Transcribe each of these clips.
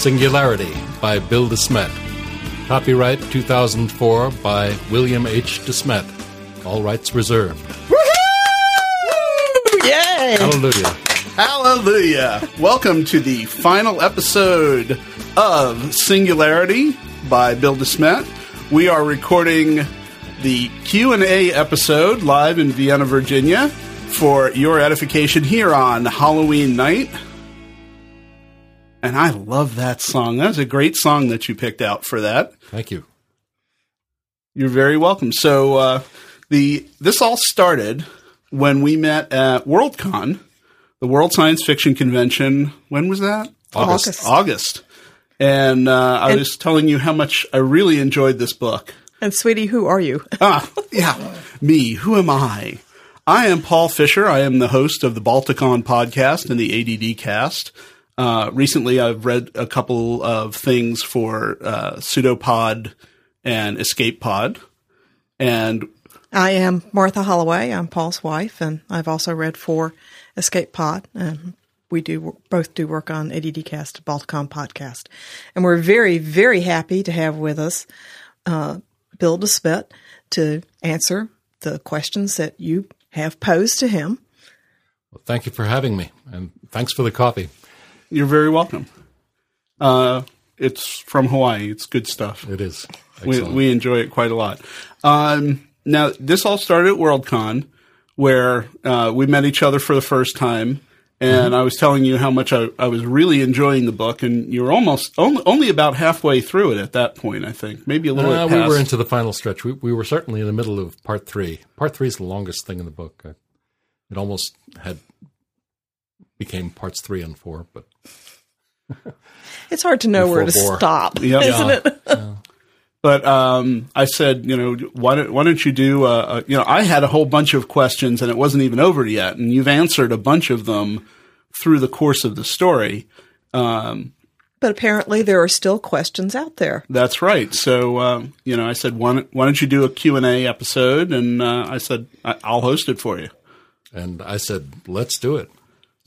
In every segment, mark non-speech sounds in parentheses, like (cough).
Singularity by Bill DeSmet. Copyright 2004 by William H. DeSmet. All rights reserved. Yay! Hallelujah. Hallelujah! Welcome to the final episode of Singularity by Bill DeSmet. We are recording the Q&A episode live in Vienna, Virginia for your edification here on Halloween night. And I love that song. That was a great song that you picked out for that. Thank you. You're very welcome. So uh, the this all started when we met at Worldcon, the World Science Fiction Convention. When was that? August. August. And uh, I And- was telling you how much I really enjoyed this book. And sweetie, who are you? (laughs) Ah, yeah, me. Who am I? I am Paul Fisher. I am the host of the Balticon podcast and the ADD cast. Uh, recently, I've read a couple of things for uh, Pseudopod and Escape Pod. And I am Martha Holloway. I'm Paul's wife, and I've also read for Escape Pod. And we do both do work on ADDcast, Balticon podcast, and we're very, very happy to have with us uh, Bill DeSmet to answer the questions that you have posed to him. Well, thank you for having me, and thanks for the coffee. You're very welcome. Uh, it's from Hawaii. It's good stuff. It is. we, we enjoy it quite a lot. Um, now, this all started at Worldcon, where uh, we met each other for the first time, and I was telling you how much I, I was really enjoying the book, and you were almost only, only about halfway through it at that point, I think, maybe a little Uh, we were into the final stretch. We, we were certainly in the middle of part three. Part three is the longest thing in the book. It almost had became parts three and four, but (laughs) It's hard to know where to Before four. stop, (laughs) Yep. isn't it? (laughs) But um, I said, you know, why don't, why don't you do, uh, uh, you know, I had a whole bunch of questions and it wasn't even over yet, and you've answered a bunch of them through the course of the story. Um, But apparently, there are still questions out there. That's right. So, um, you know, I said, why don't, why don't you do a Q&A episode? And uh, I said, I- I'll host it for you. and I said, let's do it.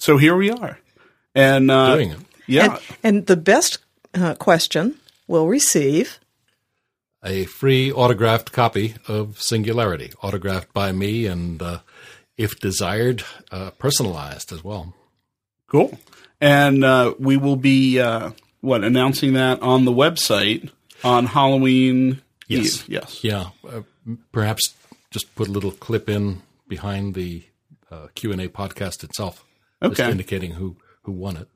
So here we are. And uh, Doing it. yeah, And, and the best uh, question will receive A free autographed copy of Singularity, autographed by me, and uh, if desired, uh, personalized as well. cool. And uh, we will be, uh, what, announcing that on the website on Halloween Yes. Eve. Yes. Yeah, uh, perhaps just put a little clip in behind the uh, Q and A podcast itself, just Okay. indicating who who won it.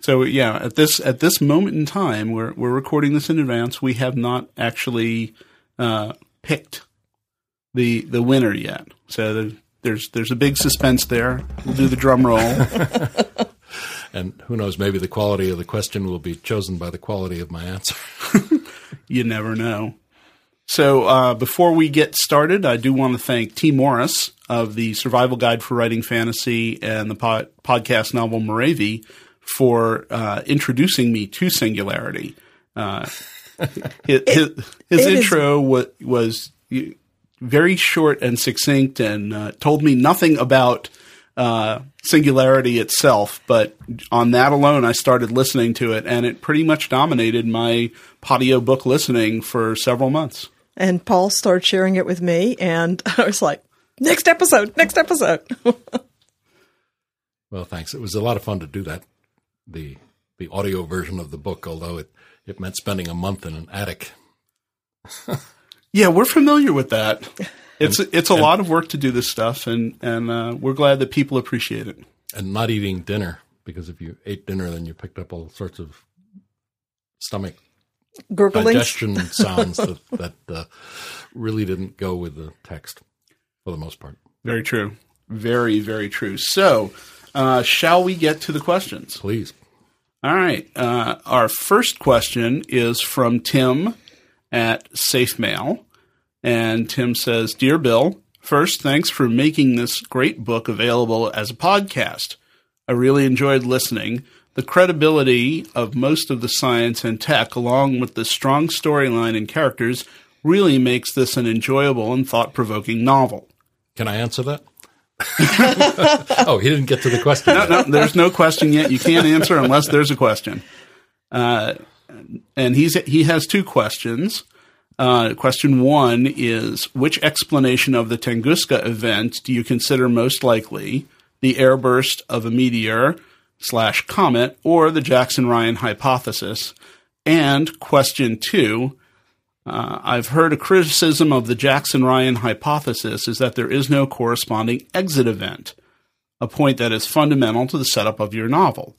So yeah, at this at this moment in time, we're we're recording this in advance. We have not actually uh, picked the the winner yet. So there- there's there's a big suspense there. We'll do the drum roll. (laughs) And who knows, maybe the quality of the question will be chosen by the quality of my answer. (laughs) you never know. So uh, before we get started, I do want to thank Tee Morris of the Survival Guide for Writing Fantasy and the pod- podcast novel Morevi for uh, introducing me to Singularity. Uh, his his, his it is- intro wa- was very short and succinct and uh, told me nothing about uh, Singularity itself, but on that alone, I started listening to it, and it pretty much dominated my audio book listening for several months. And Paul started sharing it with me, and (laughs) I was like, next episode, next episode. (laughs) Well, thanks. It was a lot of fun to do that. The the audio version of the book, although it, it meant spending a month in an attic. (laughs) Yeah, we're familiar with that. It's it's a lot of work to do this stuff, and and uh, we're glad that people appreciate it. and not eating dinner because if you ate dinner, then you picked up all sorts of stomach Gurglings. digestion (laughs) sounds that, that uh, really didn't go with the text for the most part. Very true. Very very true. So, uh, shall we get to the questions? Please. All right. Uh, our first question is from Tim at Safe Mail. And Tim says Dear Bill, first, thanks for making this great book available as a podcast. I really enjoyed listening. The credibility of most of the science and tech, along with the strong storyline and characters, really makes this an enjoyable and thought provoking novel. Can I answer that? (laughs) oh, he didn't get to the question. No, no, there's no question yet. You can't answer unless there's a question. Uh, and he's he has two questions. Uh, question one is Which explanation of the Tunguska event do you consider most likely? The airburst of a meteor slash comet or the Jackson Ryan hypothesis? And question two uh, I've heard a criticism of the Jackson Ryan hypothesis is that there is no corresponding exit event, a point that is fundamental to the setup of your novel.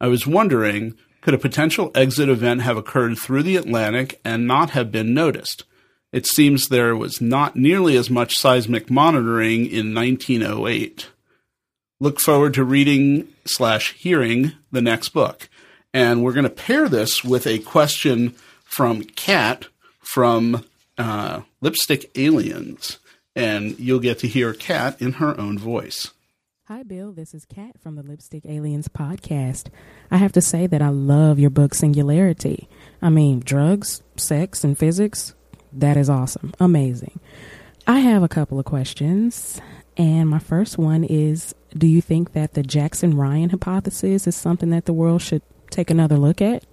I was wondering could a potential exit event have occurred through the Atlantic and not have been noticed? It seems there was not nearly as much seismic monitoring in 1908. Look forward to reading slash hearing the next book. And we're going to pair this with a question from Kat from uh, Lipstick Aliens. And you'll get to hear Kat in her own voice. Hi, Bill. This is Kat from the Lipstick Aliens podcast. I have to say that I love your book, Singularity. I mean, drugs, sex, and physics. That is awesome. Amazing. I have a couple of questions. And my first one is Do you think that the Jackson Ryan hypothesis is something that the world should take another look at?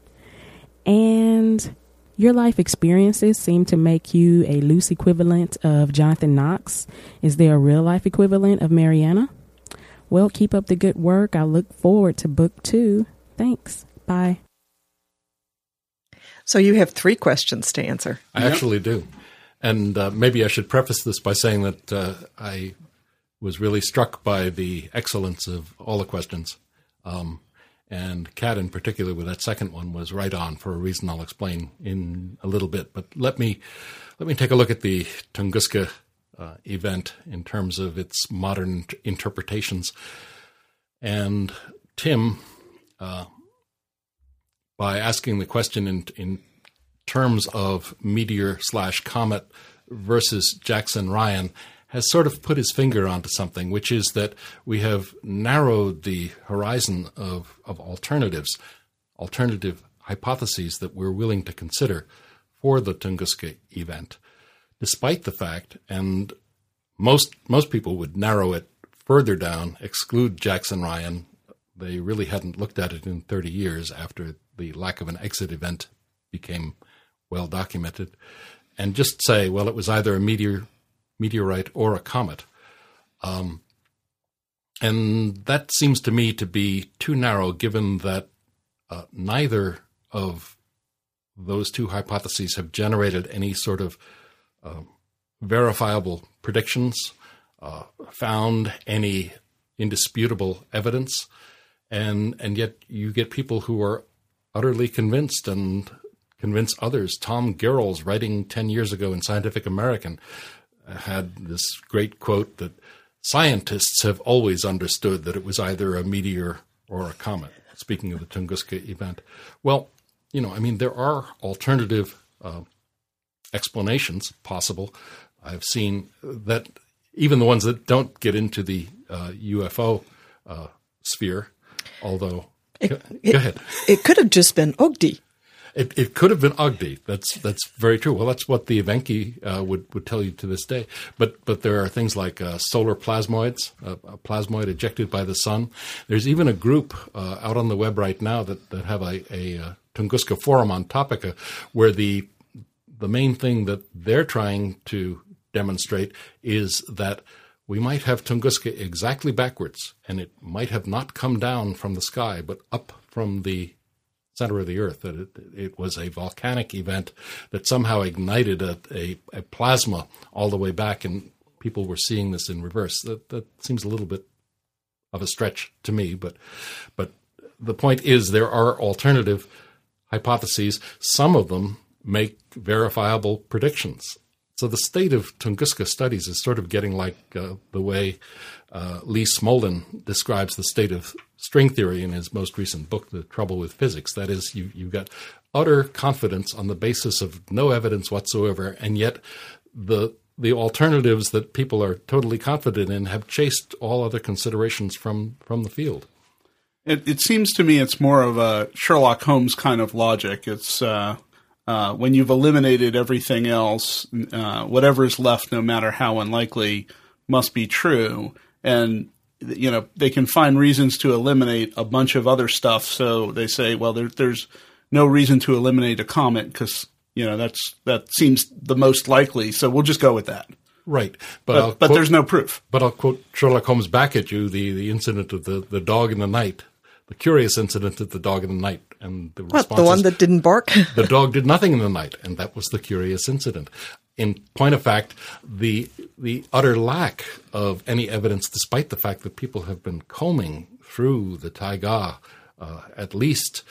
And your life experiences seem to make you a loose equivalent of Jonathan Knox. Is there a real life equivalent of Mariana? Well, keep up the good work. I look forward to book two. Thanks. Bye. So you have three questions to answer. I yep. actually do. And uh, maybe I should preface this by saying that uh, I was really struck by the excellence of all the questions. Um, and Kat, in particular, with that second one, was right on for a reason I'll explain in a little bit. But let me let me take a look at the Tunguska uh, event in terms of its modern t- interpretations. And Tim, uh, by asking the question in, in terms of meteor slash comet versus Jackson Ryan, has sort of put his finger onto something, which is that we have narrowed the horizon of, of alternatives, alternative hypotheses that we're willing to consider for the Tunguska event despite the fact, and most most people would narrow it further down, exclude Jackson Ryan. They really hadn't looked at it in 30 years after the lack of an exit event became well documented, and just say, well, it was either a meteor, meteorite or a comet. Um, and that seems to me to be too narrow, given that uh, neither of those two hypotheses have generated any sort of uh, verifiable predictions, uh, found any indisputable evidence, and and yet you get people who are utterly convinced and convince others. Tom Gehrels, writing ten years ago in Scientific American, had this great quote that scientists have always understood that it was either a meteor or a comet. Speaking of the Tunguska event, well, you know, I mean, there are alternative uh, explanations possible. I've seen that even the ones that don't get into the uh, UFO uh, sphere, although it, go, it, go, ahead. It could have just been Ogdi. It, it could have been Ogdi. That's that's very true. Well, that's what the Evenki uh, would would tell you to this day. But but there are things like uh, solar plasmoids, uh, a plasmoid ejected by the sun. There's even a group uh, out on the web right now that that have a, a uh, Tunguska forum on Topica, where the the main thing that they're trying to demonstrate is that we might have Tunguska exactly backwards, and it might have not come down from the sky, but up from the center of the Earth. That it, it was a volcanic event that somehow ignited a, a, a, plasma all the way back, and people were seeing this in reverse. That, that seems a little bit of a stretch to me, but but the point is there are alternative hypotheses. Some of them make verifiable predictions. So the state of Tunguska studies is sort of getting like uh, the way uh, Lee Smolin describes the state of string theory in his most recent book, The Trouble with Physics. That is, you, you've got utter confidence on the basis of no evidence whatsoever, and yet the the alternatives that people are totally confident in have chased all other considerations from from the field. It, it seems to me it's more of a Sherlock Holmes kind of logic. It's uh, uh, when you've eliminated everything else, uh, whatever is left, no matter how unlikely, must be true. And you know they can find reasons to eliminate a bunch of other stuff. So they say, well, there, there's no reason to eliminate a comet because you know that's that seems the most likely. So we'll just go with that. Right, but But, but quote- there's no proof. But I'll quote Sherlock Holmes back at you the, the incident of the, the dog in the night, the curious incident of the dog in the night. And the What, response the one is, that didn't bark? the dog did nothing in the night, and that was the curious incident. In point of fact, the the utter lack of any evidence, despite the fact that people have been combing through the taiga uh, at least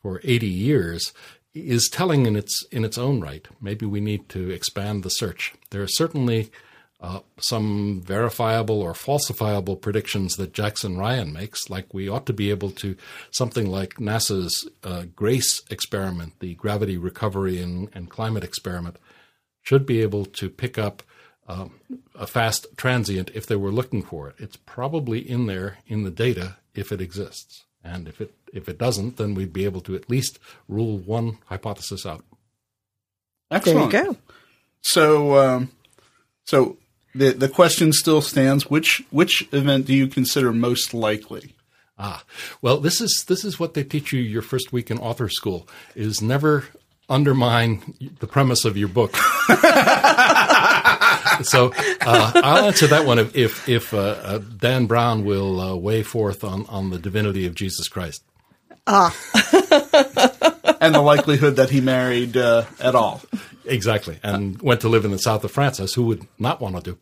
for eighty years, is telling in its in its own right. Maybe we need to expand the search. There are certainly uh, some verifiable or falsifiable predictions that Jackson Ryan makes, like we ought to be able to something like NASA's uh, GRACE experiment, the gravity recovery and, and climate experiment, should be able to pick up um, a fast transient if they were looking for it. It's probably in there in the data if it exists, and if it if it doesn't, then we'd be able to at least rule one hypothesis out. Excellent. there you go. So, um, so the the question still stands: which which event do you consider most likely? Ah, well, this is this is what they teach you your first week in author school is never undermine the premise of your book. (laughs) so uh, I'll answer that one if if, if uh, uh, Dan Brown will uh, weigh forth on on the divinity of Jesus Christ. (laughs) and the likelihood that he married uh, at all. Exactly, and went to live in the south of France, as who would not want to do.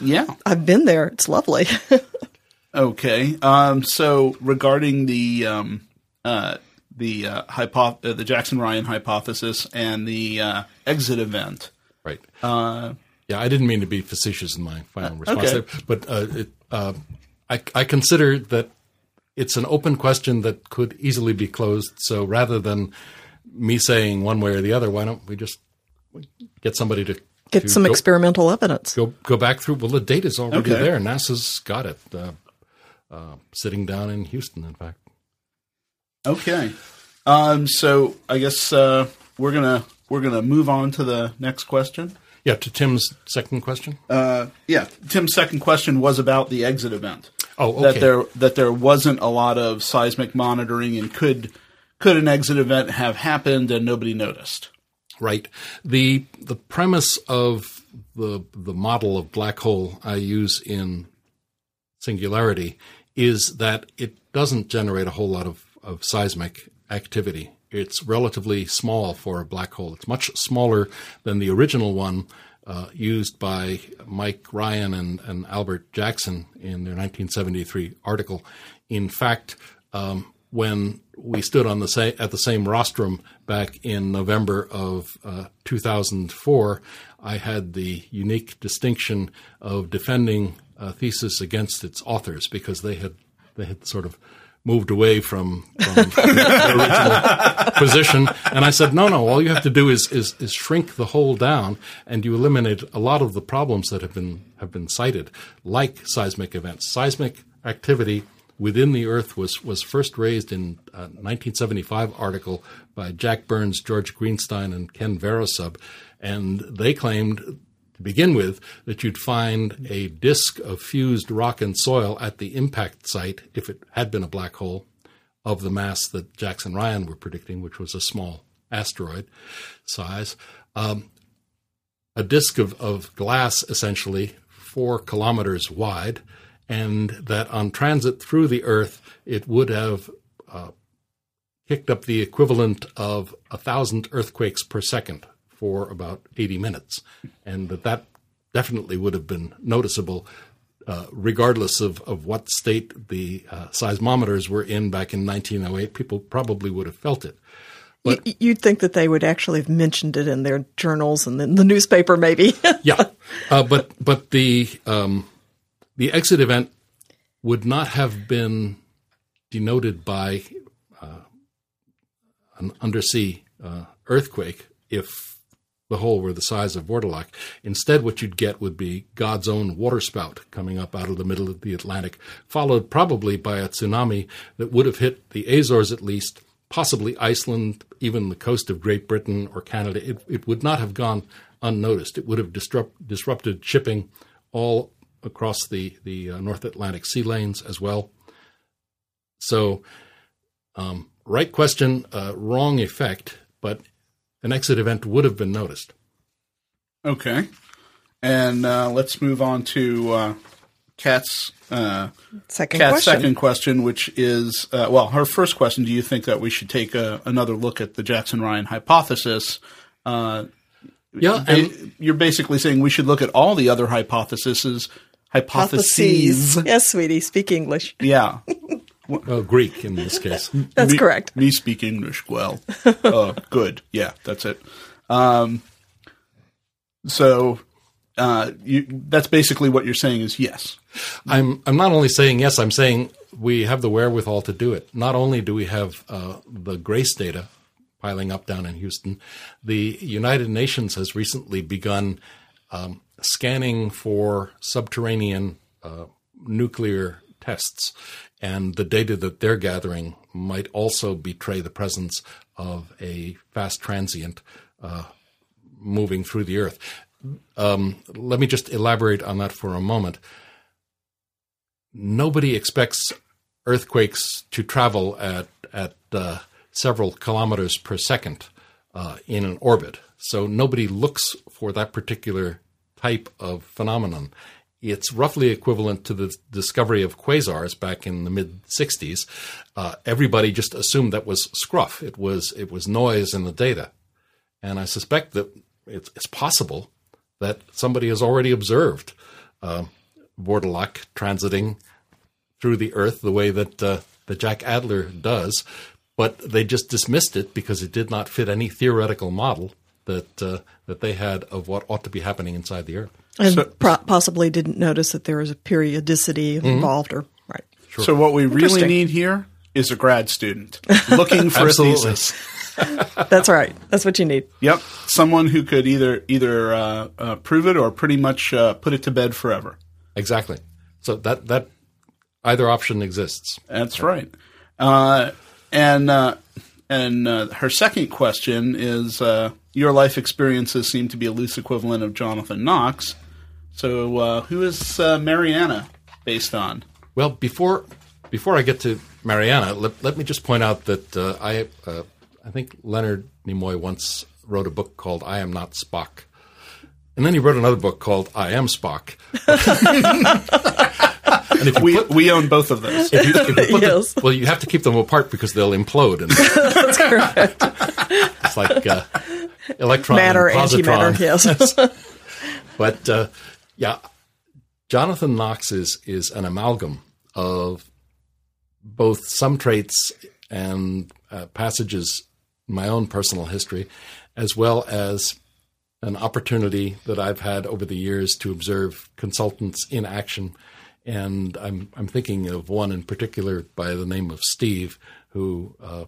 Yeah. I've been there. It's lovely. (laughs) Okay. Um, so regarding the um, uh, the uh, hypo- uh, the Jackson Ryan hypothesis and the uh, exit event. Right. Uh, Yeah, I didn't mean to be facetious in my final response okay. there, but uh, it, uh, I, I consider that it's an open question that could easily be closed. So rather than me saying one way or the other, why don't we just get somebody to Get to some go, experimental evidence. go go back through? Well, the data's already Okay. there. NASA's got it. Uh, uh, sitting down in Houston, in fact. Okay. Um, so I guess uh, we're gonna we're gonna move on to the next question. Yeah. To Tim's second question. Uh, yeah, Tim's second question was about the exit event. Oh, okay. That there that there wasn't a lot of seismic monitoring, and could could an exit event have happened and nobody noticed? Right. The the premise of the the model of black hole I use in Singularity is that it doesn't generate a whole lot of, of seismic activity. It's relatively small for a black hole. It's much smaller than the original one uh, used by Mike Ryan and, and Albert Jackson in their 1973 article. In fact, um, when we stood on the sa- at the same rostrum back in November of uh, 2004, I had the unique distinction of defending a thesis against its authors because they had they had sort of moved away from, from (laughs) the original position. And I said, no, no, all you have to do is, is is shrink the hole down, and you eliminate a lot of the problems that have been have been cited, like seismic events, seismic activity within the Earth was was first raised in uh, a 1975 article by Jack Burns, George Greenstein, and Ken Verosub, and they claimed to begin with that you'd find a disk of fused rock and soil at the impact site if it had been a black hole of the mass that Jackson Ryan were predicting, which was a small asteroid size. Um, a disk of, of glass, essentially four kilometers wide, and that on transit through the Earth, it would have uh, kicked up the equivalent of a thousand earthquakes per second for about 80 minutes, and that that definitely would have been noticeable. Uh, regardless of, of what state the uh, seismometers were in back in 1908, people probably would have felt it. Y- You'd think that they would actually have mentioned it in their journals and in the newspaper, maybe. (laughs) yeah, uh, but but the um, the exit event would not have been denoted by uh, an undersea uh, earthquake if the hole were the size of Vordalak. Instead, what you'd get would be God's own waterspout coming up out of the middle of the Atlantic, followed probably by a tsunami that would have hit the Azores at least, possibly Iceland, even the coast of Great Britain or Canada. It, it would not have gone unnoticed. It would have disrupt, disrupted shipping all across the, the uh, North Atlantic sea lanes as well. So, um, right question, uh, wrong effect, but an exit event would have been noticed. Okay. And uh, let's move on to uh, Kat's uh, Second Kat's question. second question, which is uh, well, her first question: Do you think that we should take a, another look at the Jackson Ryan hypothesis? Uh, Yeah, ba- and you're basically saying we should look at all the other hypotheses. Hypotheses. Yes, sweetie. Speak English. Yeah. (laughs) well, Greek in this case. (laughs) That's me, correct. Me speak English well. (laughs) uh, good. Yeah, that's it. Um, so uh, you, that's basically what you're saying is yes. I'm I'm not only saying yes. I'm saying we have the wherewithal to do it. Not only do we have uh, the GRACE data piling up down in Houston, the United Nations has recently begun um, scanning for subterranean uh, nuclear tests, and the data that they're gathering might also betray the presence of a fast transient uh, moving through the Earth. Um, let me just elaborate on that for a moment nobody expects earthquakes to travel at at uh, several kilometers per second uh, in an orbit. So nobody looks for that particular type of phenomenon. It's roughly equivalent to the discovery of quasars back in the mid '60s. Uh, everybody just assumed that was scruff. It was it was noise in the data, and I suspect that it's, it's possible that somebody has already observed uh, transiting through the earth the way that uh, that Jack Adler does, but they just dismissed it because it did not fit any theoretical model that uh, that they had of what ought to be happening inside the earth. And So- pro- possibly didn't notice that there was a periodicity Mm-hmm. involved or right. So what we really need here is a grad student looking for a thesis. (laughs) That's right. That's what you need. Yep, someone who could either either uh, uh, prove it or pretty much uh, put it to bed forever. Exactly. So that that either option exists. That's right. Uh, and uh, and uh, her second question is: uh, Your life experiences seem to be a loose equivalent of Jonathan Knox. So, uh, who is uh, Mariana based on? Well, before before I get to Mariana, let, let me just point out that uh, I uh, I think Leonard Nimoy once wrote a book called "I Am Not Spock," and then he wrote another book called "I Am Spock." (laughs) and if We put, we own both of those. if you, if you Yes. them, well, you have to keep them apart because they'll implode. And (laughs) That's correct. it's like uh, electron Matter, and positron. antimatter. Yes. (laughs) But uh, yeah, Jonathan Knox is is an amalgam of both some traits and uh, passages in my own personal history, as well as an opportunity that I've had over the years to observe consultants in action. And I'm I'm thinking of one in particular by the name of Steve, who uh,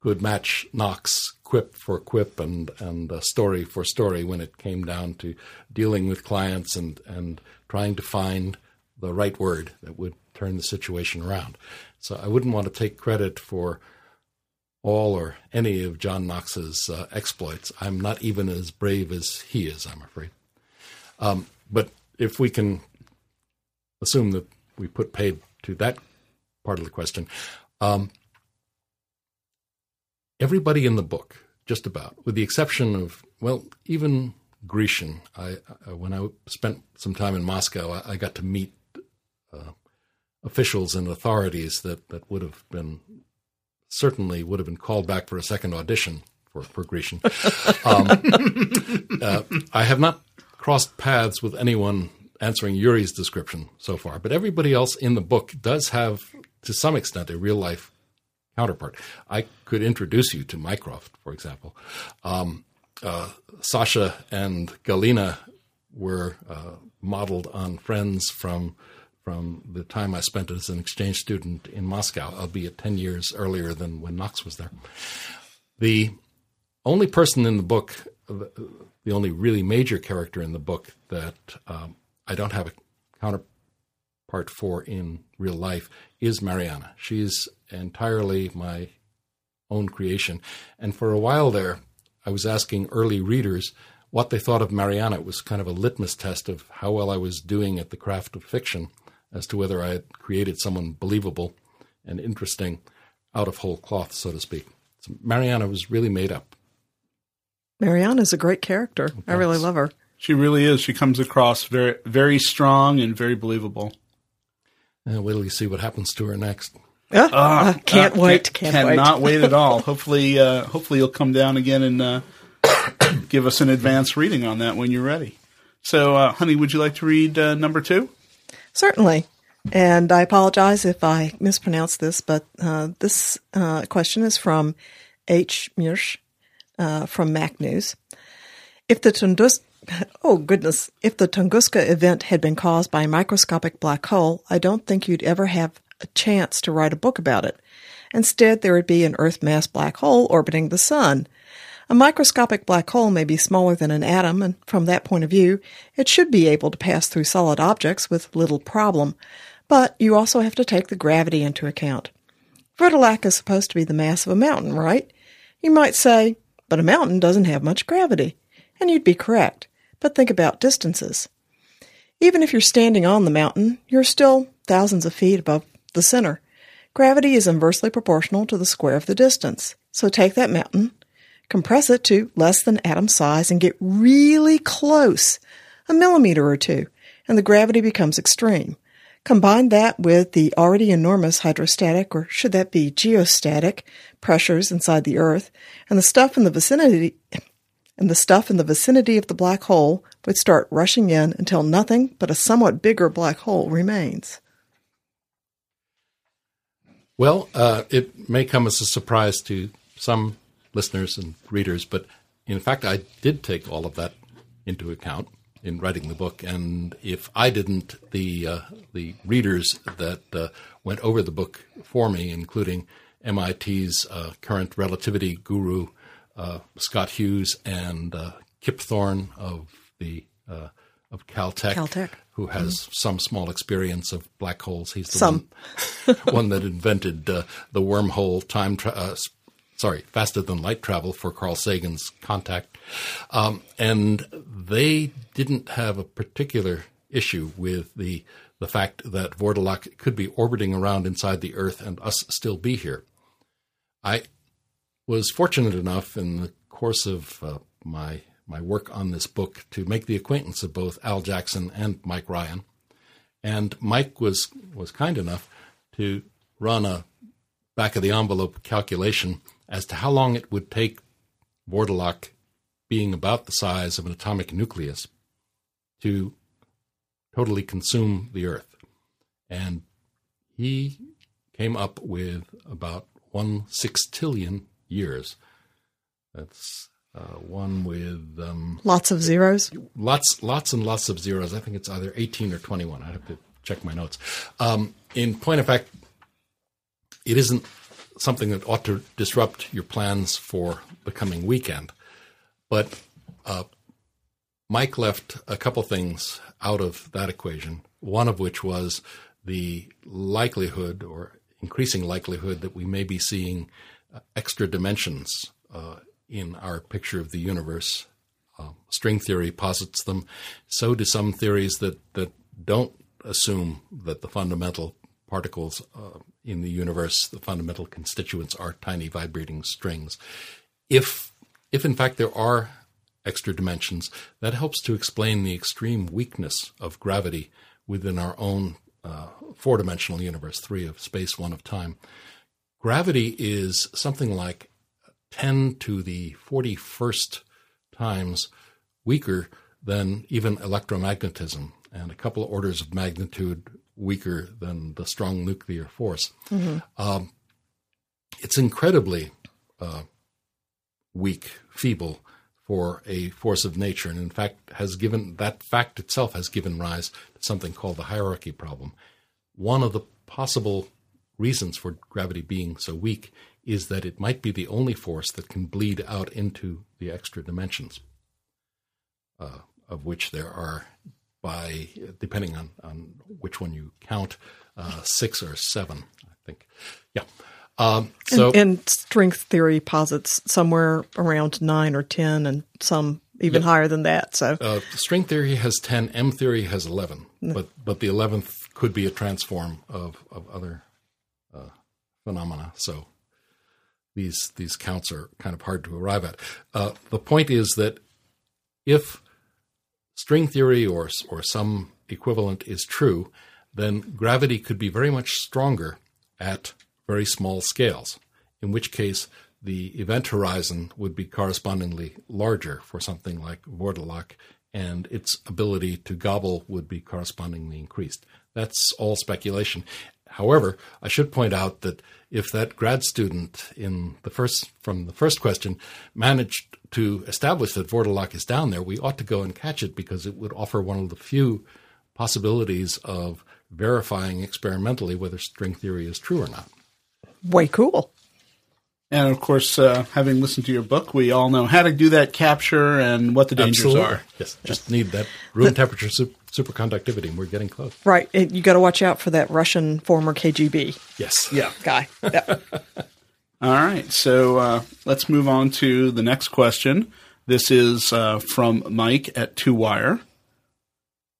could match Knox quip for quip and and uh, story for story when it came down to dealing with clients and and trying to find the right word that would turn the situation around. So I wouldn't want to take credit for all or any of John Knox's uh, exploits. I'm not even as brave as he is, I'm afraid. Um, but if we can assume that we put paid to that part of the question, um, everybody in the book, just about, with the exception of, well, even Grecian. I, I when I spent some time in Moscow, I, I got to meet uh, officials and authorities that, that would have been certainly would have been called back for a second audition for, for Grecian. (laughs) Um, uh, I have not crossed paths with anyone answering Yuri's description so far, but everybody else in the book does have, to some extent, a real life counterpart. I could introduce you to Mycroft, for example. Um, uh, Sasha and Galina were uh, modeled on friends from from the time I spent as an exchange student in Moscow, albeit ten years earlier than when Knox was there. The only person in the book, the, only really major character in the book that um, I don't have a counterpart for in real life is Mariana. She's entirely my own creation. And for a while there, I was asking early readers what they thought of Mariana. It was kind of a litmus test of how well I was doing at the craft of fiction as to whether I had created someone believable and interesting. out of whole cloth, so to speak. So Mariana was really made up. Mariana's a great character. I really love her. She really is. She comes across very, very strong and very believable. And wait till you see what happens to her next. Uh, uh, can't wait. Can't cannot wait. wait at all. (laughs) Hopefully, uh, hopefully you'll come down again and uh, (coughs) give us an advanced reading on that when you're ready. So, uh, honey, would you like to read uh, number two? Certainly. And I apologize if I mispronounce this, but uh, this uh, question is from H. Mursch uh, from Mac News. If the Tungus, (laughs) oh goodness, if the Tunguska event had been caused by a microscopic black hole, I don't think you'd ever have a chance to write a book about it. Instead, there would be an Earth mass black hole orbiting the sun. A microscopic black hole may be smaller than an atom, and from that point of view, it should be able to pass through solid objects with little problem. But you also have to take the gravity into account. Vordalak is supposed to be the mass of a mountain, right? You might say, but a mountain doesn't have much gravity. And you'd be correct. But think about distances. Even if you're standing on the mountain, you're still thousands of feet above the center. Gravity is inversely proportional to the square of the distance. So take that mountain, compress it to less than atom size, and get really close, a millimeter or two, and the gravity becomes extreme. Combine that with the already enormous hydrostatic, or should that be geostatic, pressures inside the Earth, and the stuff in the vicinity and the stuff in the vicinity of the black hole would start rushing in until nothing but a somewhat bigger black hole remains. Well, uh, it may come as a surprise to some listeners and readers, but in fact, I did take all of that into account in writing the book. And if I didn't, the uh, the readers that uh, went over the book for me, including MIT's uh, current relativity guru uh, Scott Hughes and uh, Kip Thorne of the uh, of Caltech, Caltech. Who has some small experience of black holes. He's the Some. one, (laughs) one that invented uh, the wormhole time. Tra- uh, sorry, faster than light travel for Carl Sagan's contact, um, and they didn't have a particular issue with the the fact that Vordalak could be orbiting around inside the Earth and us still be here. I was fortunate enough in the course of uh, my my work on this book to make the acquaintance of both Al Jackson and Mike Ryan, and Mike was was kind enough to run a back of the envelope calculation as to how long it would take Vordalak, being about the size of an atomic nucleus, to totally consume the Earth, and he came up with about one sextillion years. That's uh, one with um, Lots of zeros. lots, lots and lots of zeros. I think it's either 18 or 21. I have to check my notes. Um, in point of fact, it isn't something that ought to disrupt your plans for the coming weekend. But uh, Mike left a couple things out of that equation. One of which was the likelihood or increasing likelihood that we may be seeing uh, extra dimensions uh, in our picture of the universe. Uh, string theory posits them. So do some theories that, that don't assume that the fundamental particles uh, in the universe, the fundamental constituents, are tiny vibrating strings. If, if in fact there are extra dimensions, that helps to explain the extreme weakness of gravity within our own uh, four dimensional universe three of space, one of time. Gravity is something like 10 to the 41st times weaker than even electromagnetism, and a couple of orders of magnitude weaker than the strong nuclear force. Um, it's incredibly uh, weak, feeble for a force of nature, and in fact, has given that fact itself has given rise to something called the hierarchy problem. One of the possible reasons for gravity being so weak is that it might be the only force that can bleed out into the extra dimensions, uh, of which there are, by depending on, on which one you count, uh, six or seven, I think. Yeah. Um, so and, and string theory posits somewhere around nine or ten, and some even higher than that. So uh, string theory has 10, M theory has 11, but, but the 11th could be a transform of, of other uh, phenomena. So these these counts are kind of hard to arrive at. Uh, the point is that if string theory or or some equivalent is true, then gravity could be very much stronger at very small scales. In which case, the event horizon would be correspondingly larger for something like Vordalak, and its ability to gobble would be correspondingly increased. That's all speculation. However, I should point out that if that grad student in the first from the first question managed to establish that Vordalak is down there, we ought to go and catch it because it would offer one of the few possibilities of verifying experimentally whether string theory is true or not. Way cool. And of course, uh, having listened to your book, we all know how to do that capture and what the dangers Absolutely. are. Yes, just need that room temperature su- superconductivity, and we're getting close. Right. And you got to watch out for that Russian former KGB Yes. Yeah. guy. Yeah. (laughs) All right. So uh, let's move on to the next question. This is uh, from Mike at Two Wire.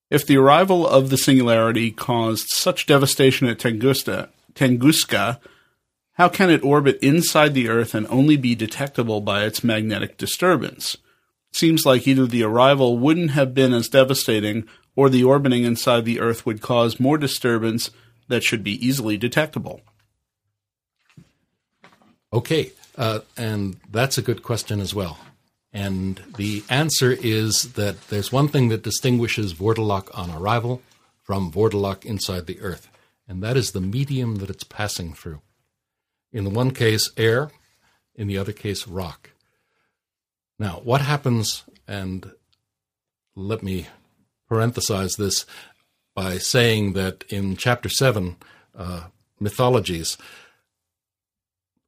If the arrival of the singularity caused such devastation at Tunguska, Tunguska, how can it orbit inside the Earth and only be detectable by its magnetic disturbance? Seems like either the arrival wouldn't have been as devastating or the orbiting inside the Earth would cause more disturbance that should be easily detectable. Okay, uh, and that's a good question as well. And the answer is that there's one thing that distinguishes Vordalak on arrival from Vordalak inside the Earth, and that is the medium that it's passing through. In the one case, air, in the other case, rock. Now, what happens, and let me parenthesize this by saying that in chapter 7, uh, mythologies,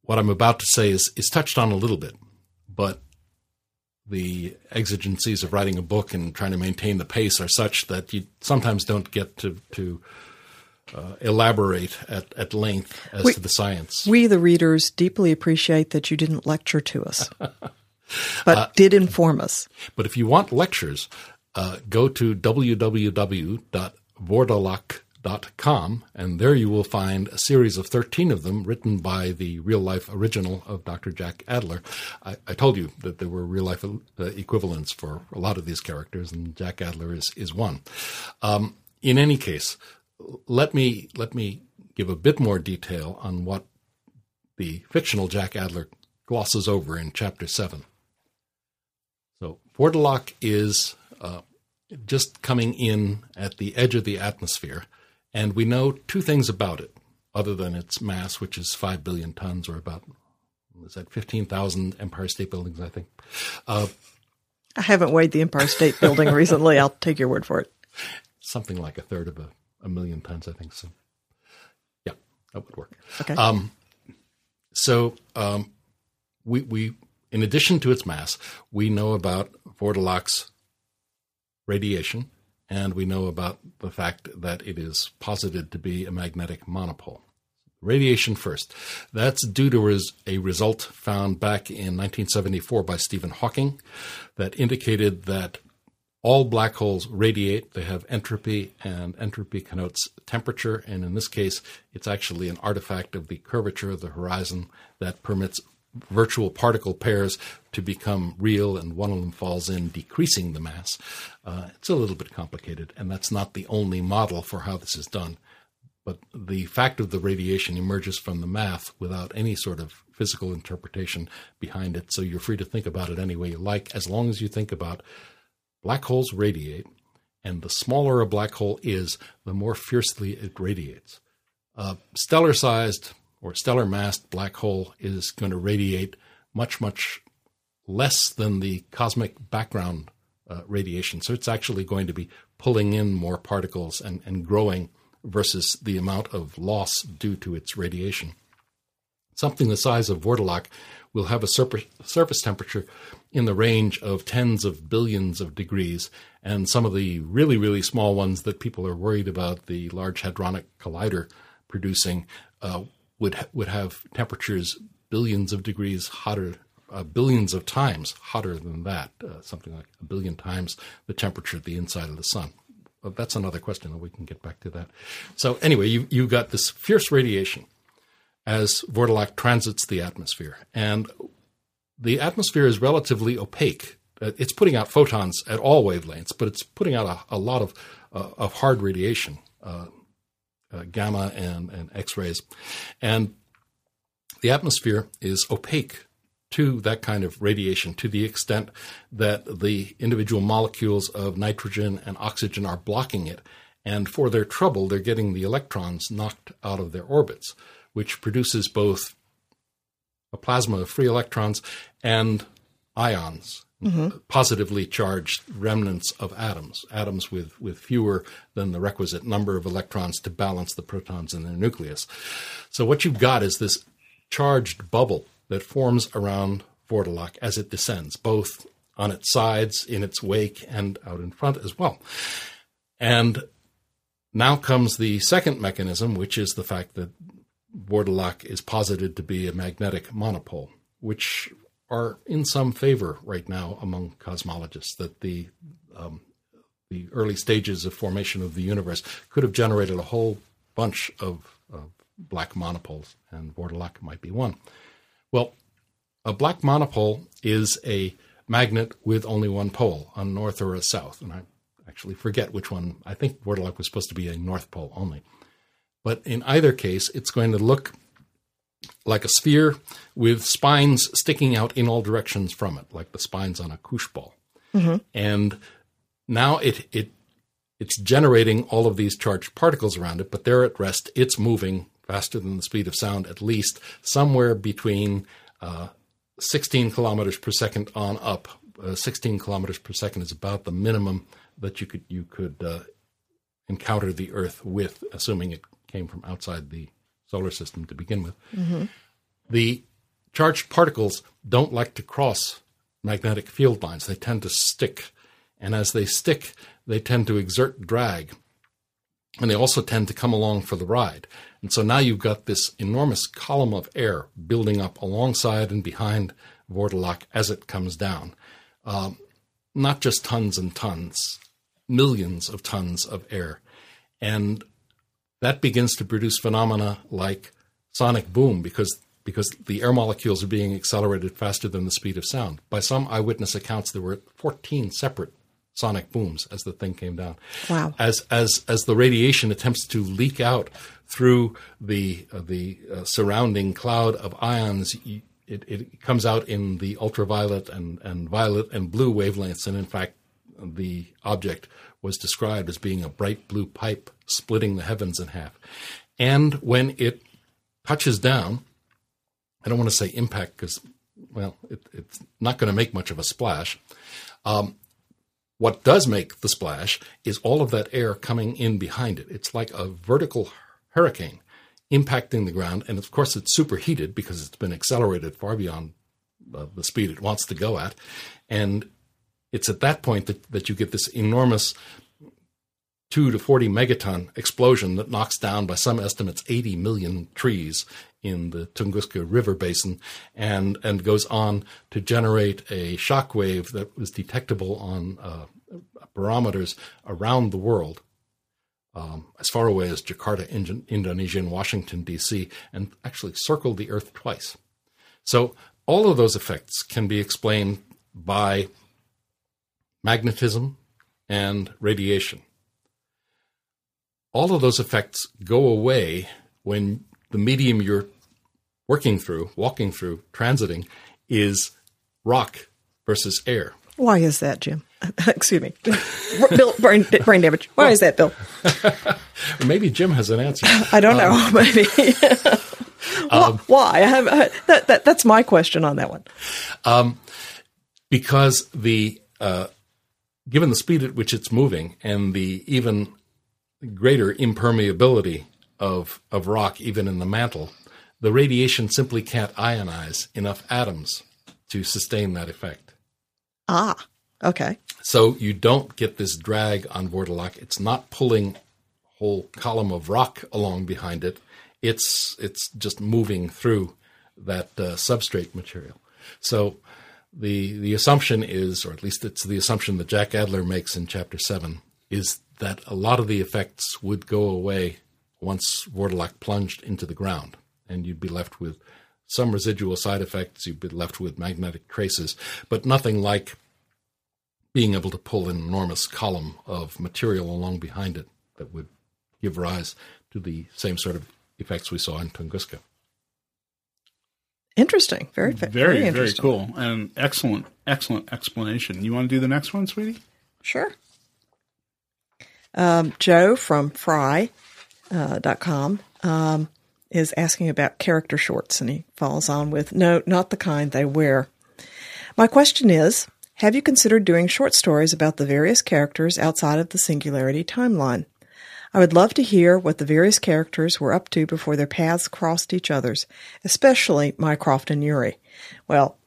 what I'm about to say is, is touched on a little bit, but the exigencies of writing a book and trying to maintain the pace are such that you sometimes don't get to, to uh, elaborate at, at length as We- to the science. we, the readers, deeply appreciate that you didn't lecture to us, (laughs) but did inform us. But if you want lectures, uh, go to www.vordalak.com, and there you will find a series of 13 of them written by the real life original of Dr. Jack Adler. I, I told you that there were real life uh, equivalents for a lot of these characters, and Jack Adler is, is one. Um, in any case, let me let me give a bit more detail on what the fictional Jack Adler glosses over in chapter seven. So Vordalak is uh, just coming in at the edge of the atmosphere, and we know two things about it, other than its mass, which is five billion tons, or about is that fifteen thousand Empire State Buildings, I think. Uh, I haven't weighed the Empire State Building recently. I'll take your word for it. something like a third of a, a million tons, I think. So, yeah, that would work. Okay. Um, so um, we we in addition to its mass, we know about Vordalak's radiation, and we know about the fact that it is posited to be a magnetic monopole. Radiation first. That's due to a result found back in 1974 by Stephen Hawking that indicated that all black holes radiate. They have entropy, and entropy connotes temperature. And in this case, it's actually an artifact of the curvature of the horizon that permits virtual particle pairs to become real, and one of them falls in, decreasing the mass. Uh, it's a little bit complicated, and that's not the only model for how this is done. But the fact of the radiation emerges from the math without any sort of physical interpretation behind it. So you're free to think about it any way you like, as long as you think about black holes radiate, and the smaller a black hole is, the more fiercely it radiates. A stellar sized or stellar mass black hole is going to radiate much, much less than the cosmic background uh, radiation. So it's actually going to be pulling in more particles and, and growing versus the amount of loss due to its radiation. Something the size of Vordalak will have a surface, surface temperature in the range of tens of billions of degrees, and some of the really, really small ones that people are worried about, the Large Hadronic Collider producing, uh, would would have temperatures billions of degrees hotter, uh, billions of times hotter than that, uh, something like a billion times the temperature at the inside of the sun. But that's another question, and we can get back to that. So anyway, you you got this fierce radiation, as Vordalak transits the atmosphere. And the atmosphere is relatively opaque. Uh, It's putting out photons at all wavelengths, but it's putting out a, a lot of, uh, of hard radiation, uh, gamma and, and X rays. And the atmosphere is opaque to that kind of radiation to the extent that the individual molecules of nitrogen and oxygen are blocking it. And for their trouble, they're getting the electrons knocked out of their orbits, which produces both a plasma of free electrons and ions, Mm-hmm. positively charged remnants of atoms, atoms with, with fewer than the requisite number of electrons to balance the protons in their nucleus. So what you've got is this charged bubble that forms around Vordalak as it descends, both on its sides, in its wake, and out in front as well. And now comes the second mechanism, which is the fact that Vordalak is posited to be a magnetic monopole, which are in some favor right now among cosmologists. That the um, the early stages of formation of the universe could have generated a whole bunch of, of black monopoles, and Vordalak might be one. Well, a black monopole is a magnet with only one pole, a north or a south, and I actually forget which one. I think Vordalak was supposed to be a north pole only. But in either case, it's going to look like a sphere with spines sticking out in all directions from it, like the spines on a koosh ball. And now it it it's generating all of these charged particles around it, but they're at rest. It's moving faster than the speed of sound, at least somewhere between uh, 16 kilometers per second on up. Uh, 16 kilometers per second is about the minimum that you could you could uh, encounter the Earth with, assuming it came from outside the solar system to begin with. The charged particles don't like to cross magnetic field lines; they tend to stick, and as they stick, they tend to exert drag, and they also tend to come along for the ride. And so now you've got this enormous column of air building up alongside and behind Vordalak as it comes down. Um, not just tons and tons, millions of tons of air. And that begins to produce phenomena like sonic boom because because the air molecules are being accelerated faster than the speed of sound. By some eyewitness accounts, there were 14 separate sonic booms as the thing came down. Wow. As as as the radiation attempts to leak out through the uh, the uh, surrounding cloud of ions. It, it comes out in the ultraviolet and, and violet and blue wavelengths, and in fact, the object was described as being a bright blue pipe splitting the heavens in half. And when it touches down, I don't want to say impact because, well, it, it's not going to make much of a splash. Um, what does make the splash is all of that air coming in behind it. It's like a vertical hurricane impacting the ground, and of course, it's superheated because it's been accelerated far beyond uh, the speed it wants to go at, and it's at that point that, that you get this enormous two to 40 megaton explosion that knocks down, by some estimates, 80 million trees in the Tunguska River basin and, and goes on to generate a shock wave that was detectable on uh, barometers around the world. Um, as far away as Jakarta, Ind- Indonesia, and Washington, D.C., and actually circled the Earth twice. So, all of those effects can be explained by magnetism and radiation all of those effects go away when the medium you're working through, walking through, transiting is rock versus air. Why is that, Jim? (laughs) Excuse me. Bill, brain, brain damage. Why is that, Bill? (laughs) Maybe Jim has an answer. I don't know. (laughs) Maybe. Wh- Why? I have, uh, that, that, that's my question on that one. because the uh, given the speed at which it's moving and the even greater impermeability of of rock, even in the mantle, the radiation simply can't ionize enough atoms to sustain that effect. Ah, okay. So you don't get this drag on Vordalak. It's not pulling a whole column of rock along behind it. It's it's just moving through that uh, substrate material. So the the assumption is, or at least it's the assumption that Jack Adler makes in chapter seven, is that a lot of the effects would go away once Vordalak plunged into the ground. and you'd be left with some residual side effects. You'd be left with magnetic traces, but nothing like being able to pull an enormous column of material along behind it that would give rise to the same sort of effects we saw in Tunguska. Interesting. Very, Very, very, very interesting. cool. And excellent, excellent explanation. You want to do the next one, sweetie? Sure. Um, Joe from Fry uh, um, is asking about character shorts, and he follows on with, "No, not the kind they wear." My question is: Have you considered doing short stories about the various characters outside of the Singularity timeline? I would love to hear what the various characters were up to before their paths crossed each other's, especially Mycroft and Yuri. Well,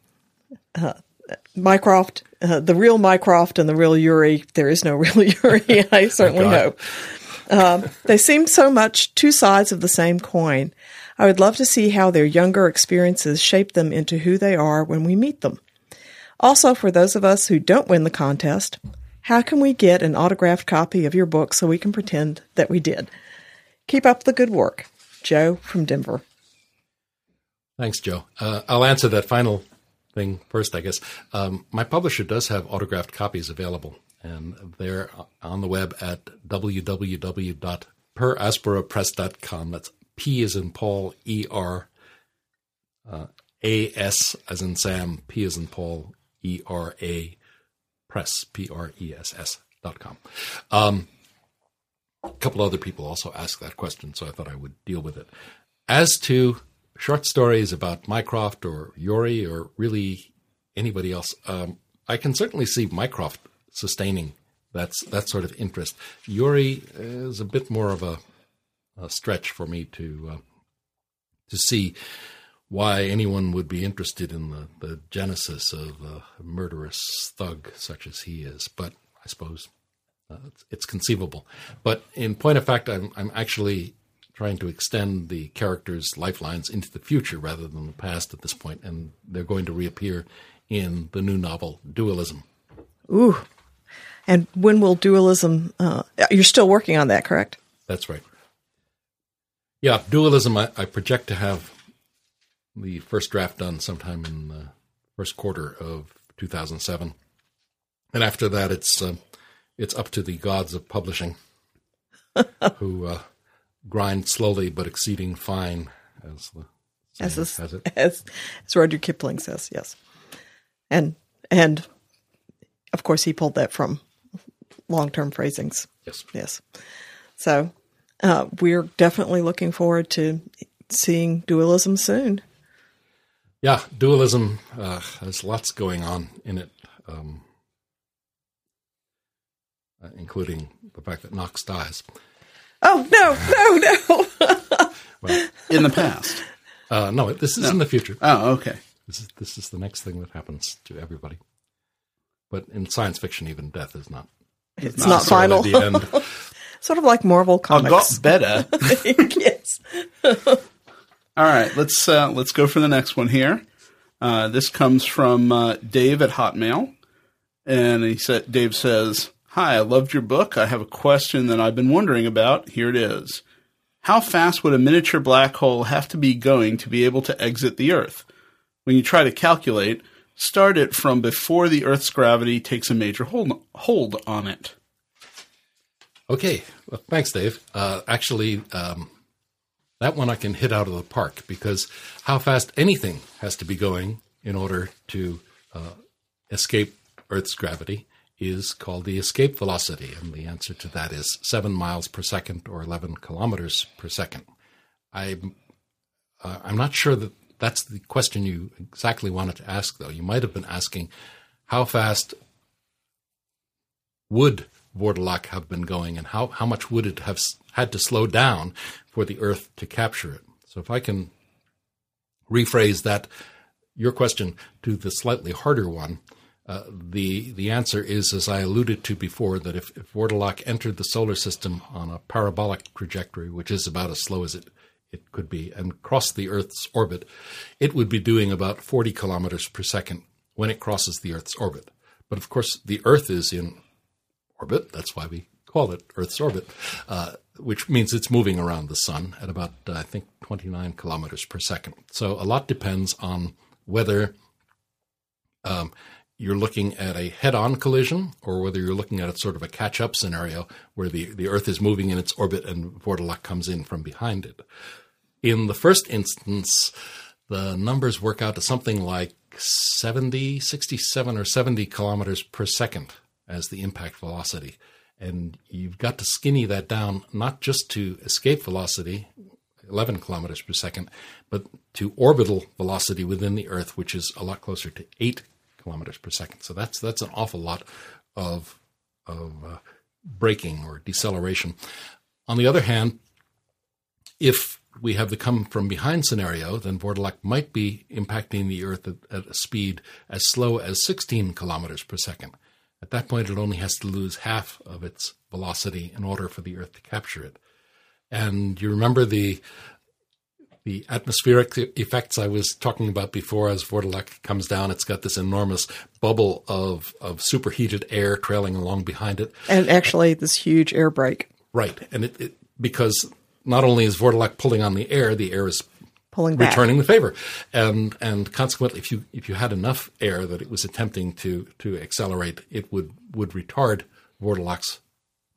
Mycroft, uh, the real Mycroft and the real Yuri, there is no (laughs) real Yuri, I (laughs) certainly hope. Um, they seem so much two sides of the same coin. I would love to see how their younger experiences shape them into who they are when we meet them. Also, for those of us who don't win the contest, how can we get an autographed copy of your book so we can pretend that we did? Keep up the good work. Joe from Denver. Thanks, Joe. Uh, I'll answer that final thing first, I guess. Um, my publisher does have autographed copies available, and they're on the web at www.perasperapress.com. That's P as in Paul, E R, uh, A S as in Sam, P as in Paul, E R A, press, P R E S S dot com. Um, a couple other people also asked that question, so I thought I would deal with it. As to short stories about Mycroft or Yuri or really anybody else, um, I can certainly see Mycroft sustaining that's that sort of interest. Yuri is a bit more of a, a stretch for me to uh, to see why anyone would be interested in the, the genesis of a murderous thug such as he is. But I suppose uh, it's, it's conceivable. But in point of fact, I'm, I'm actually trying to extend the characters' lifelines into the future rather than the past at this point, and they're going to reappear in the new novel Dualism. Ooh. And when will dualism? Uh, you're still working on that, correct? That's right. Yeah, Dualism. I, I project to have the first draft done sometime in the first quarter of 2007, and after that, it's uh, it's up to the gods of publishing, (laughs) who uh, grind slowly but exceeding fine, as the As, this, has it. (laughs) as as Rudyard Kipling says, yes. And and of course he pulled that from long term phrasings. Yes. Yes. So uh, we're definitely looking forward to seeing dualism soon. Yeah, dualism. Uh, there's lots going on in it, um, uh, including the fact that Knox dies. Oh no, no, no! Well, In the past. uh, no, this is in the future. Oh, okay. This is this is the next thing that happens to everybody. But in science fiction, even death is not it's not necessarily final. The end. (laughs) sort of like Marvel I got comics. better. (laughs) (laughs) yes. All right, let's uh, let's go for the next one here. Uh, this comes from uh, Dave at Hotmail, and he said, Dave says, "Hi, I loved your book. I have a question that I've been wondering about. Here it is: How fast would a miniature black hole have to be going to be able to exit the Earth? When you try to calculate, start it from before the Earth's gravity takes a major hold hold on it." Okay, well, thanks, Dave. Uh, actually, um, that one I can hit out of the park because how fast anything has to be going in order to uh, escape Earth's gravity is called the escape velocity, and the answer to that is seven miles per second or eleven kilometers per second. I'm uh, I'm not sure that that's the question you exactly wanted to ask, though. You might have been asking how fast would Vordalak have been going, and how, how much would it have had to slow down for the Earth to capture it? So, if I can rephrase that, your question to the slightly harder one, uh, the the answer is, as I alluded to before, that if, if Vordalak entered the solar system on a parabolic trajectory, which is about as slow as it it could be, and crossed the Earth's orbit, it would be doing about 40 kilometers per second when it crosses the Earth's orbit. But of course, the Earth is in orbit. That's why we call it Earth's orbit. Uh, which means it's moving around the sun at about, uh, I think, 29 kilometers per second. So a lot depends on whether um, you're looking at a head on collision or whether you're looking at a sort of a catch up scenario where the, the Earth is moving in its orbit and Vordalak comes in from behind it. In the first instance, the numbers work out to something like 70, 67 or 70 kilometers per second as the impact velocity. And you've got to skinny that down, not just to escape velocity, 11 kilometers per second, but to orbital velocity within the Earth, which is a lot closer to 8 kilometers per second. So that's that's an awful lot of of uh, braking or deceleration. On the other hand, if we have the come from behind scenario, then Vordalak might be impacting the Earth at, at, a speed as slow as 16 kilometers per second. At that point, it only has to lose half of its velocity in order for the Earth to capture it. And you remember the the atmospheric effects I was talking about before as Vordalak comes down. It's got this enormous bubble of, of superheated air trailing along behind it. And actually, this huge air brake. Right. And it, it because not only is Vordalak pulling on the air, the air is pulling back. returning the favor, and and consequently, if you if you had enough air that it was attempting to to accelerate, it would would retard Vordalak's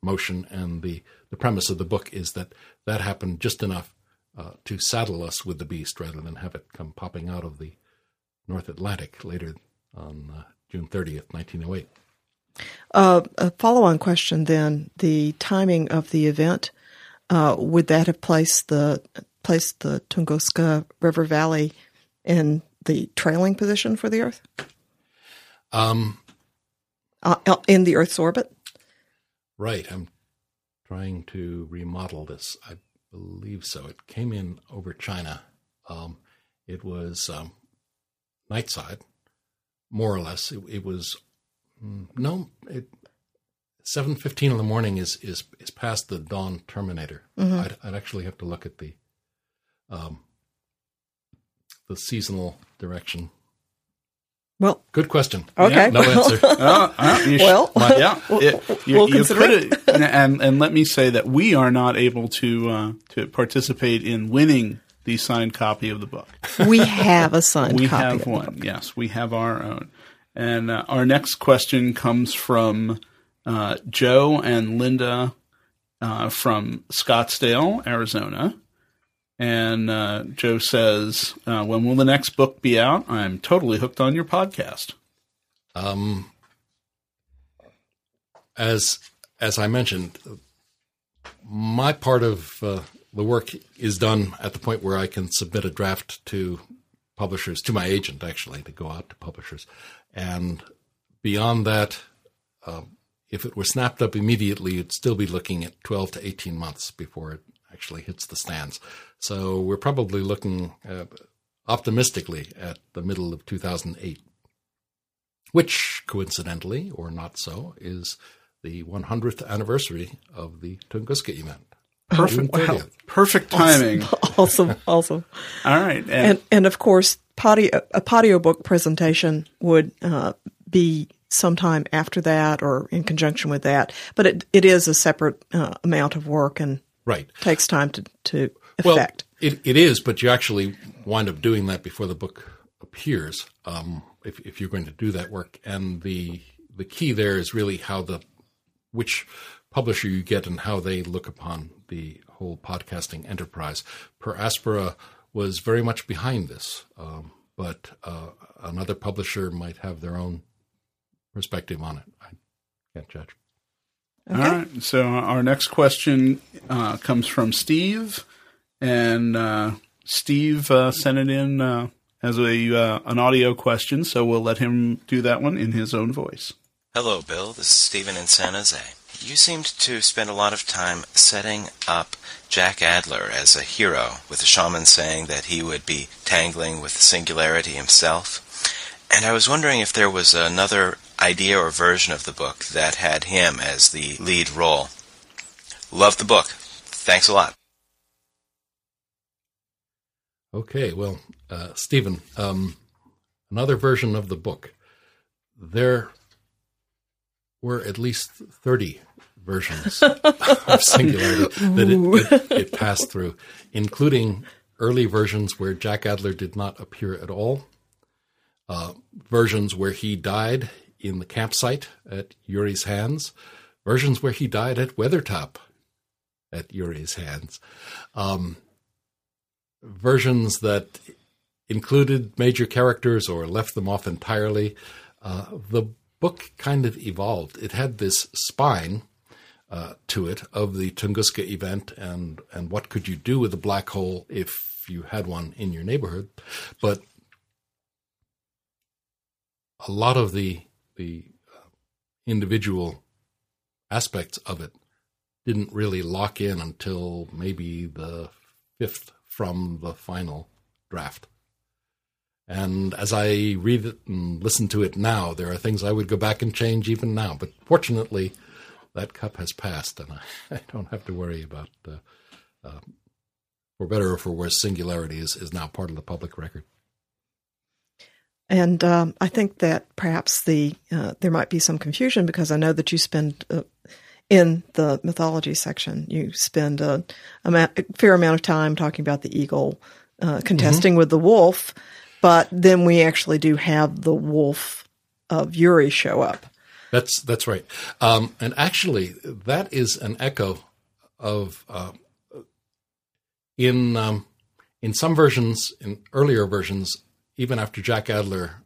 motion. And the the premise of the book is that that happened just enough uh, to saddle us with the beast rather than have it come popping out of the North Atlantic later on uh, June 30th, 1908. Uh, a follow on question then the timing of the event, uh, would that have placed the, placed the Tunguska River Valley in the trailing position for the Earth? Um, uh, in the Earth's orbit? Right. I'm trying to remodel this. I believe so. It came in over China. Um, it was um, night side, more or less. It, it was mm, no. It, Seven fifteen in the morning is is is past the dawn terminator. Mm-hmm. I'd, I'd, actually have to look at the um, the seasonal direction. Well, good question. Okay, yeah, no answer. (laughs) uh, uh, well, my, yeah, (laughs) it, you, we'll you consider it. And, and let me say that we are not able to uh, to participate in winning the signed copy of the book. We have a signed we copy. have one. Yes, we have our own. And uh, our next question comes from uh, Joe and Linda uh, from Scottsdale, Arizona. And uh, Joe says, uh, "When will the next book be out? I'm totally hooked on your podcast." Um, as as I mentioned, my part of uh, the work is done at the point where I can submit a draft to publishers, to my agent actually, to go out to publishers, and beyond that, uh, if it were snapped up immediately, you'd still be looking at 12 to 18 months before it actually hits the stands. So we're probably looking at, optimistically at the middle of 2008, which coincidentally, or not so, is the 100th anniversary of the Tunguska event. Perfect. Wow. Perfect timing. (laughs) Awesome. awesome. All right. And, and, and, of course, patio, a patio book presentation would uh, be sometime after that or in conjunction with that. But it, it is a separate uh, amount of work and right takes time to, to well, effect. It, it is, but you actually wind up doing that before the book appears. Um, if, if you're going to do that work, and the the key there is really how the which publisher you get and how they look upon the whole podcasting enterprise. Per Aspera was very much behind this, um, but uh, another publisher might have their own perspective on it. I can't judge. Okay. All right. So our next question uh, comes from Steve, and uh, Steve uh, sent it in uh, as a uh, an audio question. So we'll let him do that one in his own voice. Hello, Bill. This is Stephen in San Jose. You seemed to spend a lot of time setting up Jack Adler as a hero, with the shaman saying that he would be tangling with the singularity himself. And I was wondering if there was another idea or version of the book that had him as the lead role. Love the book. Thanks a lot. Okay, well, uh, Stephen, um, another version of the book. There were at least 30 versions (laughs) of Singularity that it, it, it passed through, including early versions where Jack Adler did not appear at all, uh, versions where he died in the campsite at Yuri's hands, versions where he died at Weathertop at Yuri's hands, um, versions that included major characters or left them off entirely. Uh, the book kind of evolved. It had this spine uh, to it of the Tunguska event and and what could you do with a black hole if you had one in your neighborhood, but a lot of the the uh, individual aspects of it didn't really lock in until maybe the fifth from the final draft. And as I read it and listen to it now, there are things I would go back and change even now. But fortunately, that cup has passed, and I, (laughs) I don't have to worry about, uh, uh, for better or for worse, singularity is, is now part of the public record. And um, I think that perhaps the uh, there might be some confusion because I know that you spend uh, in the mythology section you spend a, a, fair amount of time talking about the eagle uh, contesting mm-hmm. with the wolf, but then we actually do have the wolf of Yuri show up. That's that's right, um, and actually that is an echo of uh, in um, in some versions, in earlier versions, even after Jack Adler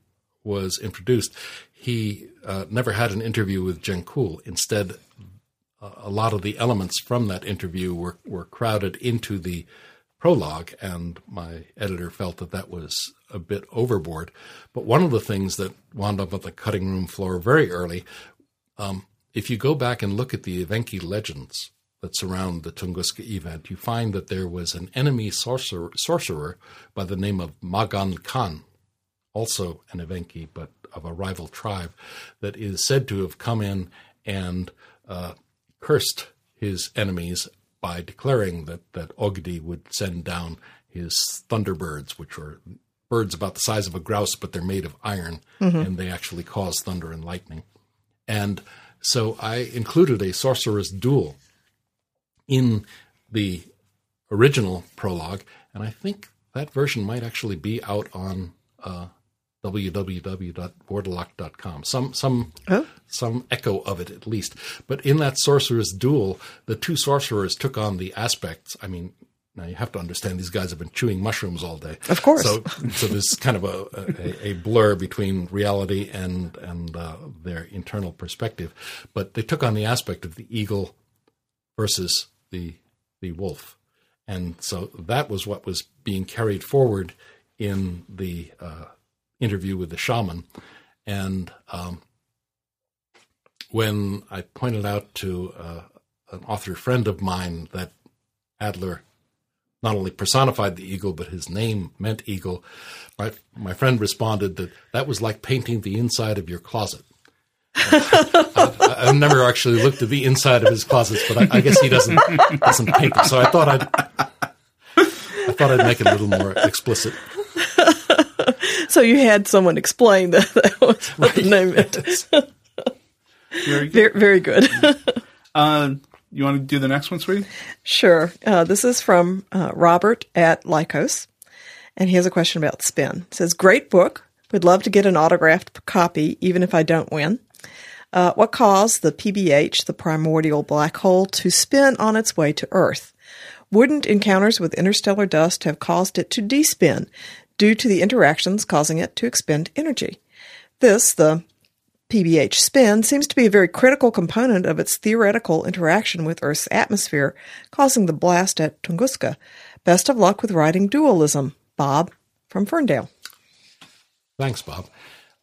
was introduced, he uh, never had an interview with Jenkuhl. Instead, a lot of the elements from that interview were, were crowded into the prologue, and my editor felt that that was a bit overboard. But one of the things that wound up on the cutting room floor very early, um, if you go back and look at the Evenki legends that surround the Tunguska event, you find that there was an enemy sorcerer, sorcerer by the name of Magan Khan, also an Evenki, but of a rival tribe, that is said to have come in and uh, cursed his enemies by declaring that, that Ogdi would send down his thunderbirds, which are birds about the size of a grouse, but they're made of iron, mm-hmm. and they actually cause thunder and lightning. And so I included a sorcerer's duel in the original prologue, and I think that version might actually be out on uh. Some some oh. some echo of it at least. But in that sorcerer's duel, the two sorcerers took on the aspects. I mean, now you have to understand these guys have been chewing mushrooms all day. Of course. So so there's kind of a, a, a blur between reality and and uh, their internal perspective. But they took on the aspect of the eagle versus the the wolf. And so that was what was being carried forward in the uh, interview with the shaman. And um, when I pointed out to uh, an author friend of mine that Adler not only personified the eagle, but his name meant eagle, my, my friend responded that that was like painting the inside of your closet. I, have never actually looked at the inside of his closets, but I, I guess he doesn't doesn't paint them. So I thought I'd I thought I'd make it a little more explicit. so you had someone explain that, that was what right. the name is. (laughs) very, good. very, very good. (laughs) uh, you want to do the next one, sweetie? Sure. Uh, this is from uh, Robert at Lycos, and he has a question about spin. It says, "Great book. Would love to get an autographed copy, even if I don't win." Uh, what caused the PBH, the primordial black hole, to spin on its way to Earth? Wouldn't encounters with interstellar dust have caused it to despin, due to the interactions causing it to expend energy. This, the PBH spin, seems to be a very critical component of its theoretical interaction with Earth's atmosphere, causing the blast at Tunguska. Best of luck with writing dualism. Bob from Ferndale. Thanks, Bob.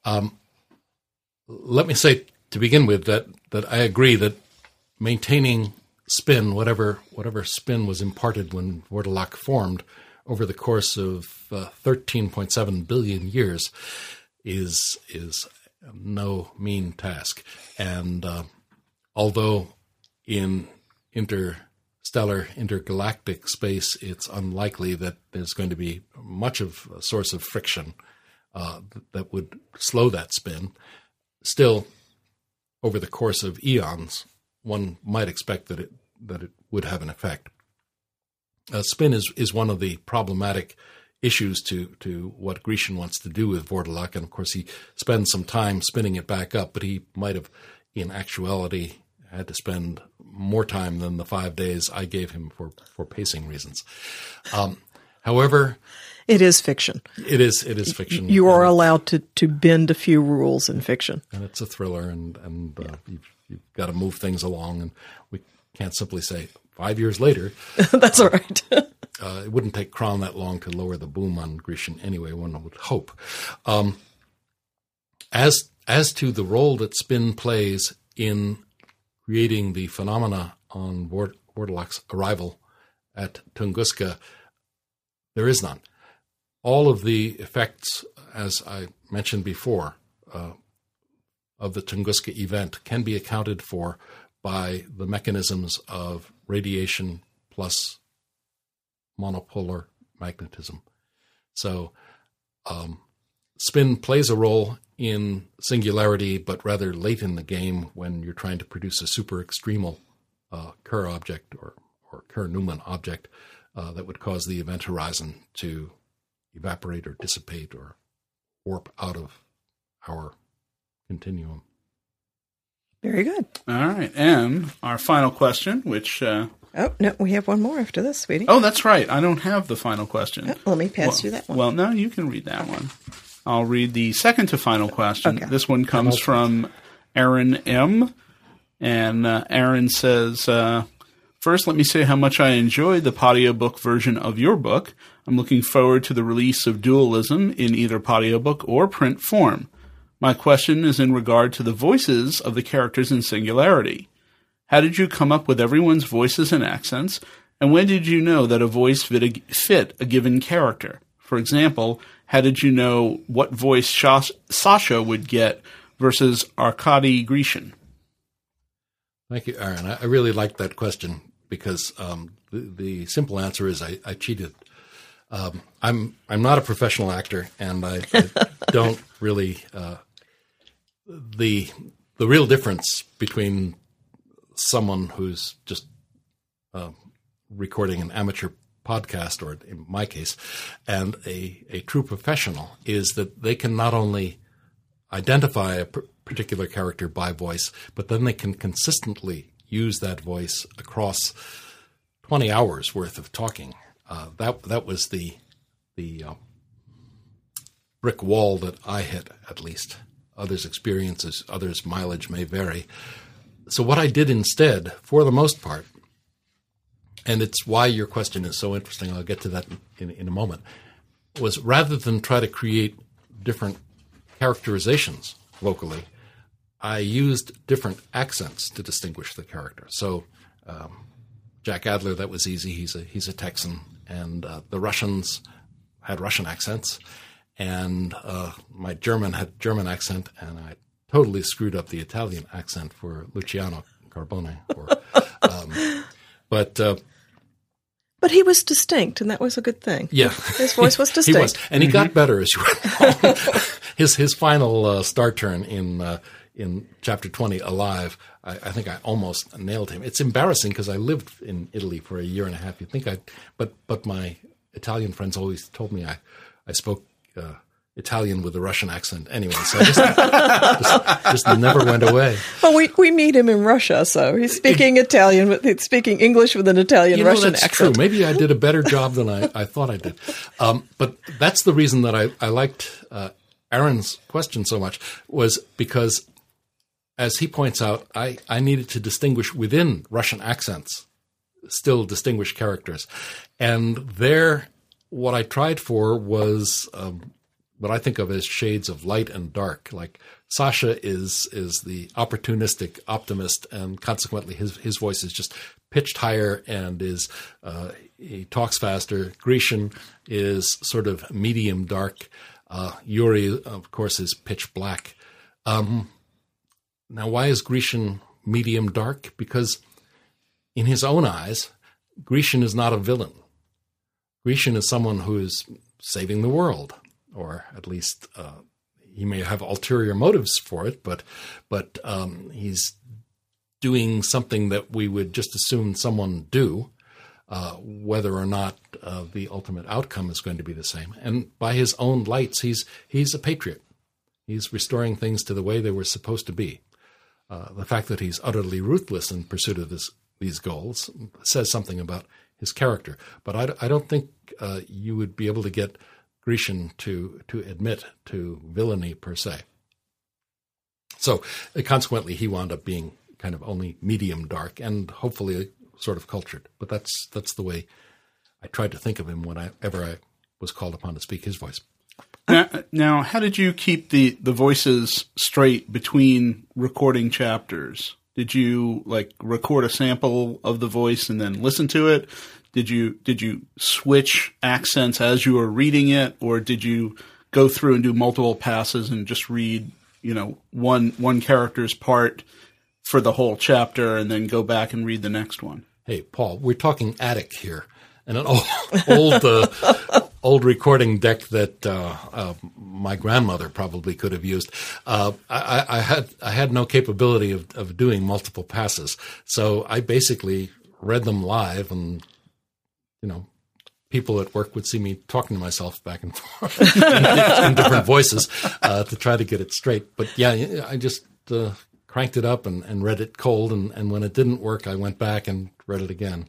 Um, let me say to begin with that, that I agree that maintaining spin, whatever whatever spin was imparted when Vordalak formed, over the course of uh, 13.7 billion years is is no mean task. And uh, although in interstellar, intergalactic space, it's unlikely that there's going to be much of a source of friction uh, that would slow that spin. Still, over the course of eons, one might expect that it that it would have an effect. Uh, spin is is one of the problematic issues to to what Grecian wants to do with Vordalak, and of course he spends some time spinning it back up, but he might have, in actuality, had to spend more time than the five days I gave him for for pacing reasons. Um, however, It is fiction. it is it is fiction. You are allowed to, to bend a few rules in fiction. and it's a thriller, and and uh, you've, you've got to move things along, and we can't simply say five years later. (laughs) That's all right. (laughs) uh, it wouldn't take Crown that long to lower the boom on Grecian anyway. One would hope. Um, as as to the role that spin plays in creating the phenomena on Vord- Vordalak's arrival at Tunguska, there is none. All of the effects, as I mentioned before, uh, of the Tunguska event can be accounted for by the mechanisms of radiation plus monopolar magnetism. So, um, spin plays a role in singularity, but rather late in the game when you're trying to produce a super extremal uh, Kerr object or, or Kerr Newman object uh, that would cause the event horizon to evaporate or dissipate or warp out of our continuum. Very good. All right. And our final question, which, uh, Oh, no, we have one more after this, sweetie. oh, that's right. I don't have the final question. Oh, let me pass well, you that one. Well, no, you can read that one. I'll read the second to final question. Okay. This one comes from Aaron M. And uh, Aaron says, uh, First, let me say how much I enjoyed the audiobook version of your book. I'm looking forward to the release of Dualism in either audiobook or print form. My question is in regard to the voices of the characters in Singularity. How did you come up with everyone's voices and accents? And when did you know that a voice fit a, given character? For example, how did you know what voice Sasha would get versus Arkady Grecian? Thank you, Aaron. I really like that question because um, the, the simple answer is I, I cheated. Um, I'm I'm not a professional actor, and I, I (laughs) don't really uh, the the real difference between someone who's just uh, recording an amateur podcast, or in my case, and a a true professional is that they can not only identify a p- particular character by voice, but then they can consistently use that voice across 20 hours worth of talking. Uh, that that was the the uh, brick wall that I hit, at least. Others' experiences, others' mileage may vary. So what I did instead, for the most part, and it's why your question is so interesting. I'll get to that in, in a moment. Was rather than try to create different characterizations locally, I used different accents to distinguish the character. So, um, Jack Adler, that was easy. He's a he's a Texan, and uh, the Russians had Russian accents, and uh, my German had German accent, and I totally screwed up the Italian accent for Luciano Carbone. Or, um, but uh, but he was distinct, and that was a good thing. yeah, His voice was (laughs) distinct, he distinct. was, and he got better as you went along. (laughs) his his final uh, star turn in uh, in chapter twenty, Alive. I, I think I almost nailed him. It's embarrassing because I lived in Italy for a year and a half. You think I, but but my Italian friends always told me I I spoke. Uh, Italian with a Russian accent, anyway. So just, (laughs) just, just never went away. Well, we, we meet him in Russia, so he's speaking Italian with speaking English with an Italian you know, Russian that's accent. true. Maybe I did a better job than I, I thought I did. Um, but that's the reason that I, I liked uh, Aaron's question so much was because, as he points out, I, I needed to distinguish within Russian accents, still distinguish characters. And there, what I tried for was um, what I think of as shades of light and dark. Like Sasha is is the opportunistic optimist, and consequently his his voice is just pitched higher and is uh, he talks faster. Grecian is sort of medium dark. Uh, Yuri, of course, is pitch black. Um, now, why is Grecian medium dark? Because in his own eyes, Grecian is not a villain. Grecian is someone who is saving the world or at least uh, he may have ulterior motives for it, but but um, he's doing something that we would just assume someone do, uh, whether or not uh, the ultimate outcome is going to be the same. And by his own lights, he's he's a patriot. He's restoring things to the way they were supposed to be. Uh, the fact that he's utterly ruthless in pursuit of this, these goals says something about his character. But I, I don't think uh, you would be able to get Grecian to to admit to villainy per se. So uh, consequently, he wound up being kind of only medium dark and hopefully sort of cultured. But that's that's the way I tried to think of him whenever I was called upon to speak his voice. Now, now, how did you keep the, the voices straight between recording chapters? Did you like record a sample of the voice and then listen to it? Did you did you switch accents as you were reading it, or did you go through and do multiple passes and just read, you know, one one character's part for the whole chapter and then go back and read the next one? Hey, Paul, we're talking attic here, and an old old, uh, old recording deck that uh, uh, my grandmother probably could have used. Uh, I, I, had I had no capability of, of doing multiple passes, so I basically read them live, and you know, people at work would see me talking to myself back and (laughs) forth in, in, different voices uh, to try to get it straight. But yeah, I just uh, cranked it up and, and read it cold, and, and when it didn't work, I went back and read it again.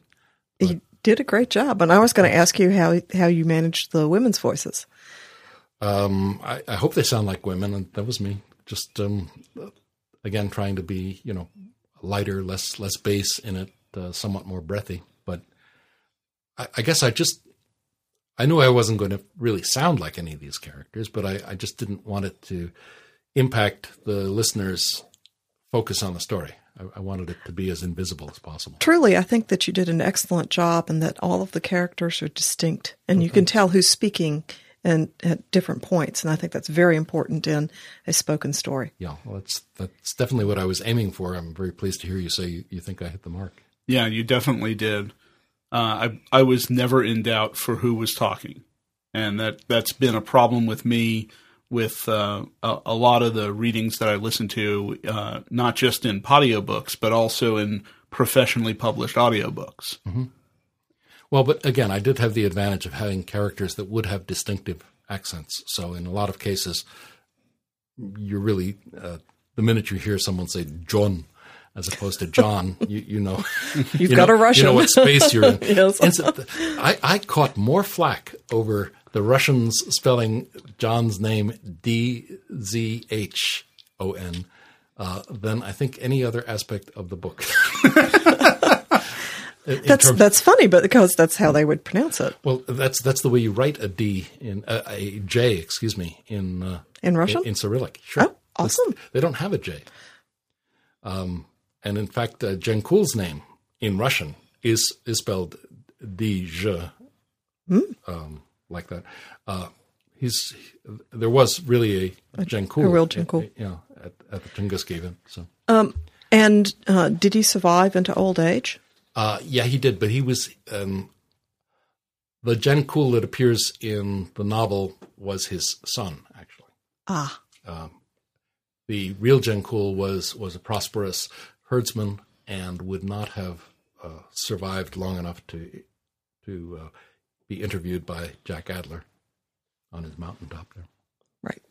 But, did a great job, and I was going to ask you how how you managed the women's voices. Um, I, I, hope they sound like women, and that was me. Just um, again trying to be, you know, lighter, less less bass in it, uh, somewhat more breathy. But I, I, guess I just I knew I wasn't going to really sound like any of these characters, but I, I just didn't want it to impact the listeners' focus on the story. I, I, wanted it to be as invisible as possible. Truly, I think that you did an excellent job and that all of the characters are distinct and okay. you can tell who's speaking and at different points. And I think that's very important in a spoken story. Yeah, well, that's, that's definitely what I was aiming for. I'm very pleased to hear you say you, you think I hit the mark. Yeah, you definitely did. Uh, I, I was never in doubt for who was talking. And that, that's been a problem with me with uh, a, a, lot of the readings that I listen to, uh, not just in audiobooks, but also in professionally published audiobooks. Mm-hmm. Well, but again, I did have the advantage of having characters that would have distinctive accents. So in a lot of cases, you're really, uh, the minute you hear someone say John as opposed to John, (laughs) you, you know, you've you got know, a Russian. You know what space you're in. (laughs) yes. I, I caught more flack over the Russians spelling John's name D Z H O N uh, than I think any other aspect of the book. (laughs) in, that's terms, that's funny, but because that's how they would pronounce it. Well, that's that's the way you write a D in uh, a J, excuse me, in uh, in Russian in, in, Cyrillic. Sure, oh, awesome. they don't have a J. Um, and in fact, uh, Jankul's name in Russian is is spelled D J. Mm. Um, like that. Uh, he's there was really a, a Jenkul, a real Jenkul, yeah, at, at the Tunguska event. So, um, and uh, did he survive into old age? Uh, yeah, he did, but he was um, the Jenkul that appears in the novel was his son, actually. Ah. Um, the real Jenkul was was a prosperous herdsman and would not have uh, survived long enough to to uh, be interviewed by Jack Adler on his mountaintop there. Right.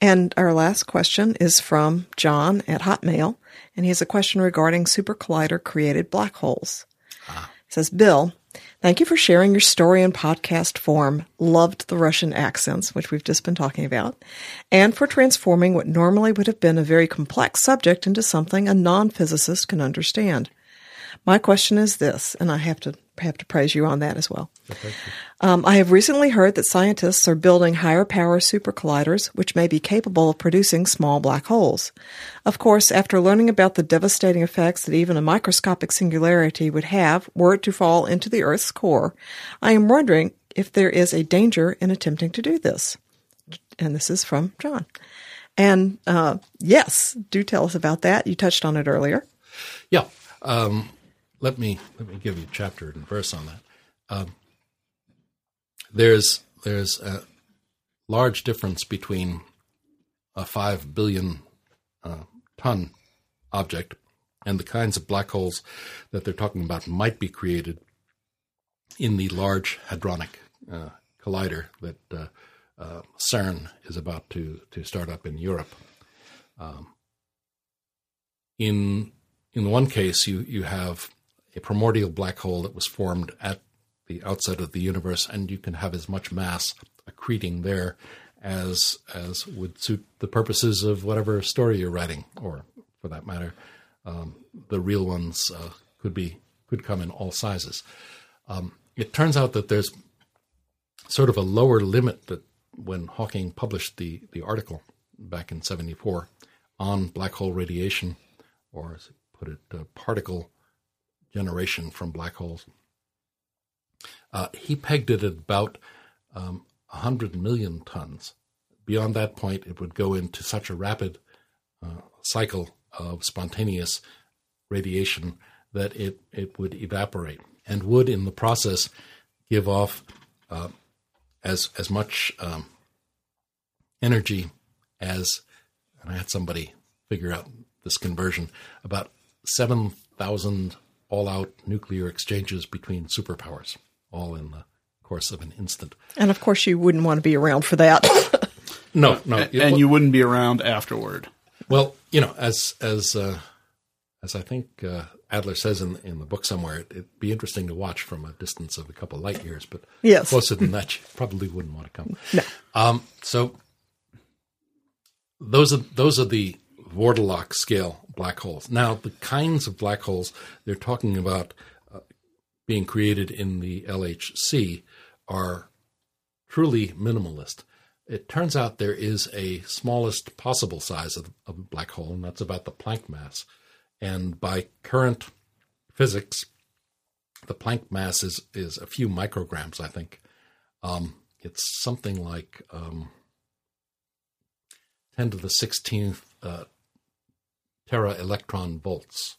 And our last question is from John at Hotmail, and he has a question regarding super collider created black holes. Ah. says, Bill, thank you for sharing your story in podcast form. Loved the Russian accents, which we've just been talking about, and for transforming what normally would have been a very complex subject into something a non physicist can understand. My question is this, and I have to have to praise you on that as well. Um, I have recently heard that scientists are building higher power super colliders, which may be capable of producing small black holes. Of course, after learning about the devastating effects that even a microscopic singularity would have were it to fall into the Earth's core, I am wondering if there is a danger in attempting to do this. And this is from John. And uh, yes, do tell us about that. You touched on it earlier. Yeah. Um, let me let me give you chapter and verse on that. Um, there's there's a large difference between a five billion uh, ton object and the kinds of black holes that they're talking about might be created in the Large Hadronic uh, Collider that uh, uh, CERN is about to, to start up in Europe. Um, in in one case, you, you have a primordial black hole that was formed at the outset of the universe, and you can have as much mass accreting there as as would suit the purposes of whatever story you're writing, or for that matter, um, the real ones uh, could be could come in all sizes. Um, it turns out that there's sort of a lower limit that when Hawking published the the article back in '74 on black hole radiation, or as he put it, uh, particle generation from black holes. Uh, he pegged it at about um, 100 million tons. Beyond that point, it would go into such a rapid uh, cycle of spontaneous radiation that it, it would evaporate and would, in the process, give off uh, as as much um, energy as, and I had somebody figure out this conversion, about 7,000 all out nuclear exchanges between superpowers, all in the course of an instant. And of course, you wouldn't want to be around for that. (coughs) no, no. And, and you wouldn't be around afterward. Well, you know, as as uh, as I think uh, Adler says in in the book somewhere, it, would be interesting to watch from a distance of a couple of light years, but yes. closer than that, you probably wouldn't want to come. No. Um, so those are those are the Vordalak scale black holes. Now, the kinds of black holes they're talking about uh, being created in the LHC are truly minimalist. It turns out there is a smallest possible size of, of a black hole, and that's about the Planck mass. And by current physics, the Planck mass is, is a few micrograms, I think. Um, it's something like um, 10 to the 16th uh, tera electron volts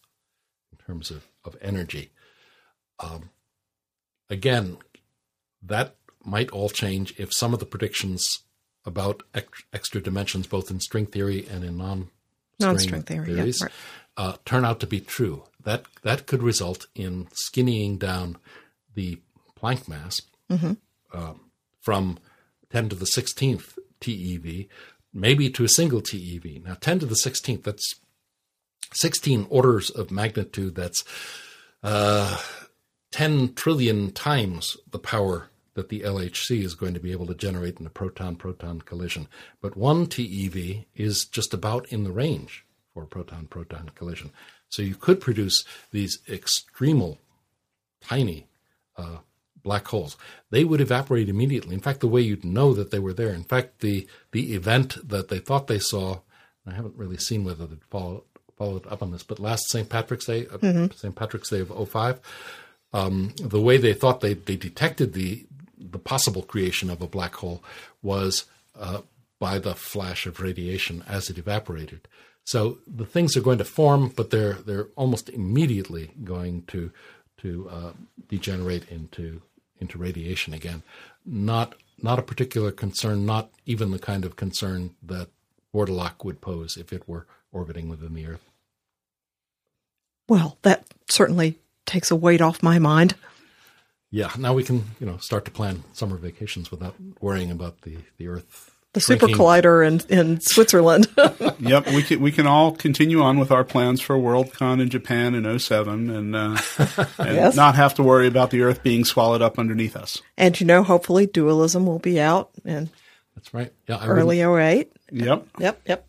in terms of, of energy. Um, again, that might all change if some of the predictions about ex- extra dimensions, both in string theory and in non non-string theory, theories, yeah, right. uh, turn out to be true. That that could result in skinnying down the Planck mass mm-hmm. uh, from 10 to the 16th TeV, maybe to a single TeV. Now, 10 to the 16th, that's 16 orders of magnitude. That's uh, 10 trillion times the power that the LHC is going to be able to generate in a proton proton collision. But one TeV is just about in the range for a proton proton collision. So you could produce these extremal tiny uh, black holes. They would evaporate immediately. In fact, the way you'd know that they were there, in fact, the, the event that they thought they saw, I haven't really seen whether it followed, followed up on this, but last St. Patrick's Day, uh, mm-hmm. St. Patrick's Day of 05, um, the way they thought they, they detected the the possible creation of a black hole was uh, by the flash of radiation as it evaporated. So the things are going to form, but they're they're almost immediately going to to uh, degenerate into into radiation again. Not not a particular concern, not even the kind of concern that Vordalak would pose if it were orbiting within the Earth. Well, that certainly takes a weight off my mind. Yeah, now we can, you know, start to plan summer vacations without worrying about the, the Earth. The Super Collider in, in Switzerland. (laughs) yep, we can we can all continue on with our plans for Worldcon in Japan in 07 and, uh, (laughs) and yes. not have to worry about the Earth being swallowed up underneath us. And you know, hopefully, dualism will be out in that's right. Yeah, I early 08. Yep. Yep. Yep.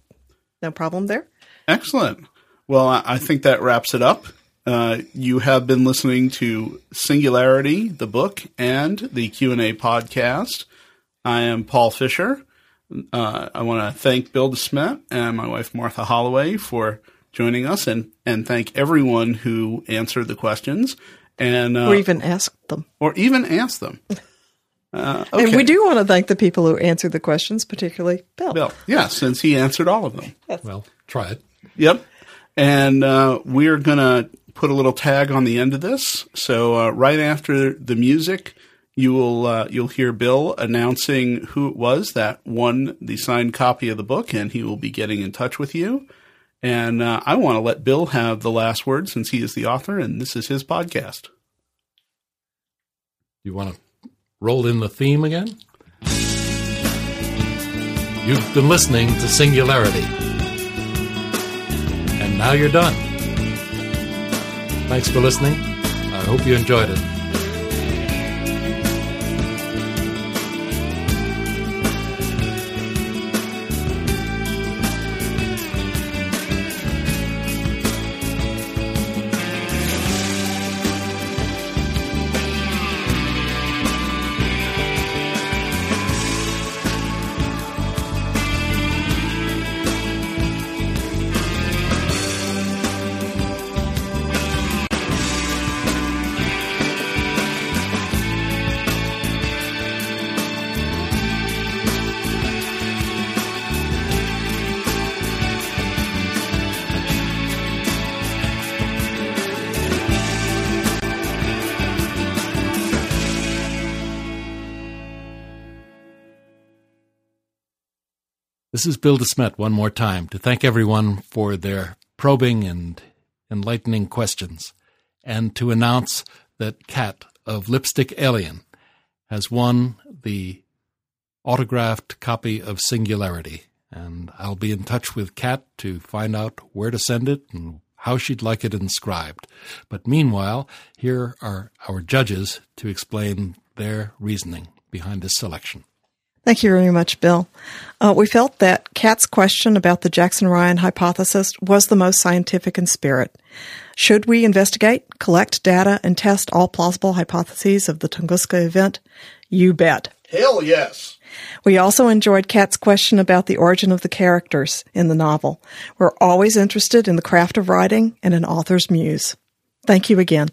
No problem there. Excellent. Well, I think that wraps it up. Uh, you have been listening to Singularity, the book, and the Q and A podcast. I am Paul Fisher. Uh, I want to thank Bill DeSmedt and my wife Martha Holloway for joining us, and and thank everyone who answered the questions and uh, or even asked them, or even asked them. (laughs) Uh, okay. And we do want to thank the people who answered the questions, particularly Bill. Bill, yeah, since he answered all of them. Yes. Well, try it. Yep. And uh, we're going to put a little tag on the end of this. So uh, right after the music, you will uh, you'll hear Bill announcing who it was that won the signed copy of the book, and he will be getting in touch with you. And uh, I want to let Bill have the last word since he is the author and this is his podcast. You want to roll in the theme again? You've been listening to Singularity. Now you're done. Thanks for listening. I hope you enjoyed it. This is Bill DeSmedt one more time to thank everyone for their probing and enlightening questions, and to announce that Kat of Lipstick Alien has won the autographed copy of Singularity. And I'll be in touch with Kat to find out where to send it and how she'd like it inscribed. But meanwhile, here are our judges to explain their reasoning behind this selection. Thank you very much, Bill. Uh, we felt that Kat's question about the Jackson Ryan hypothesis was the most scientific in spirit. Should we investigate, collect data, and test all plausible hypotheses of the Tunguska event? You bet. Hell yes. We also enjoyed Kat's question about the origin of the characters in the novel. We're always interested in the craft of writing and an author's muse. Thank you again.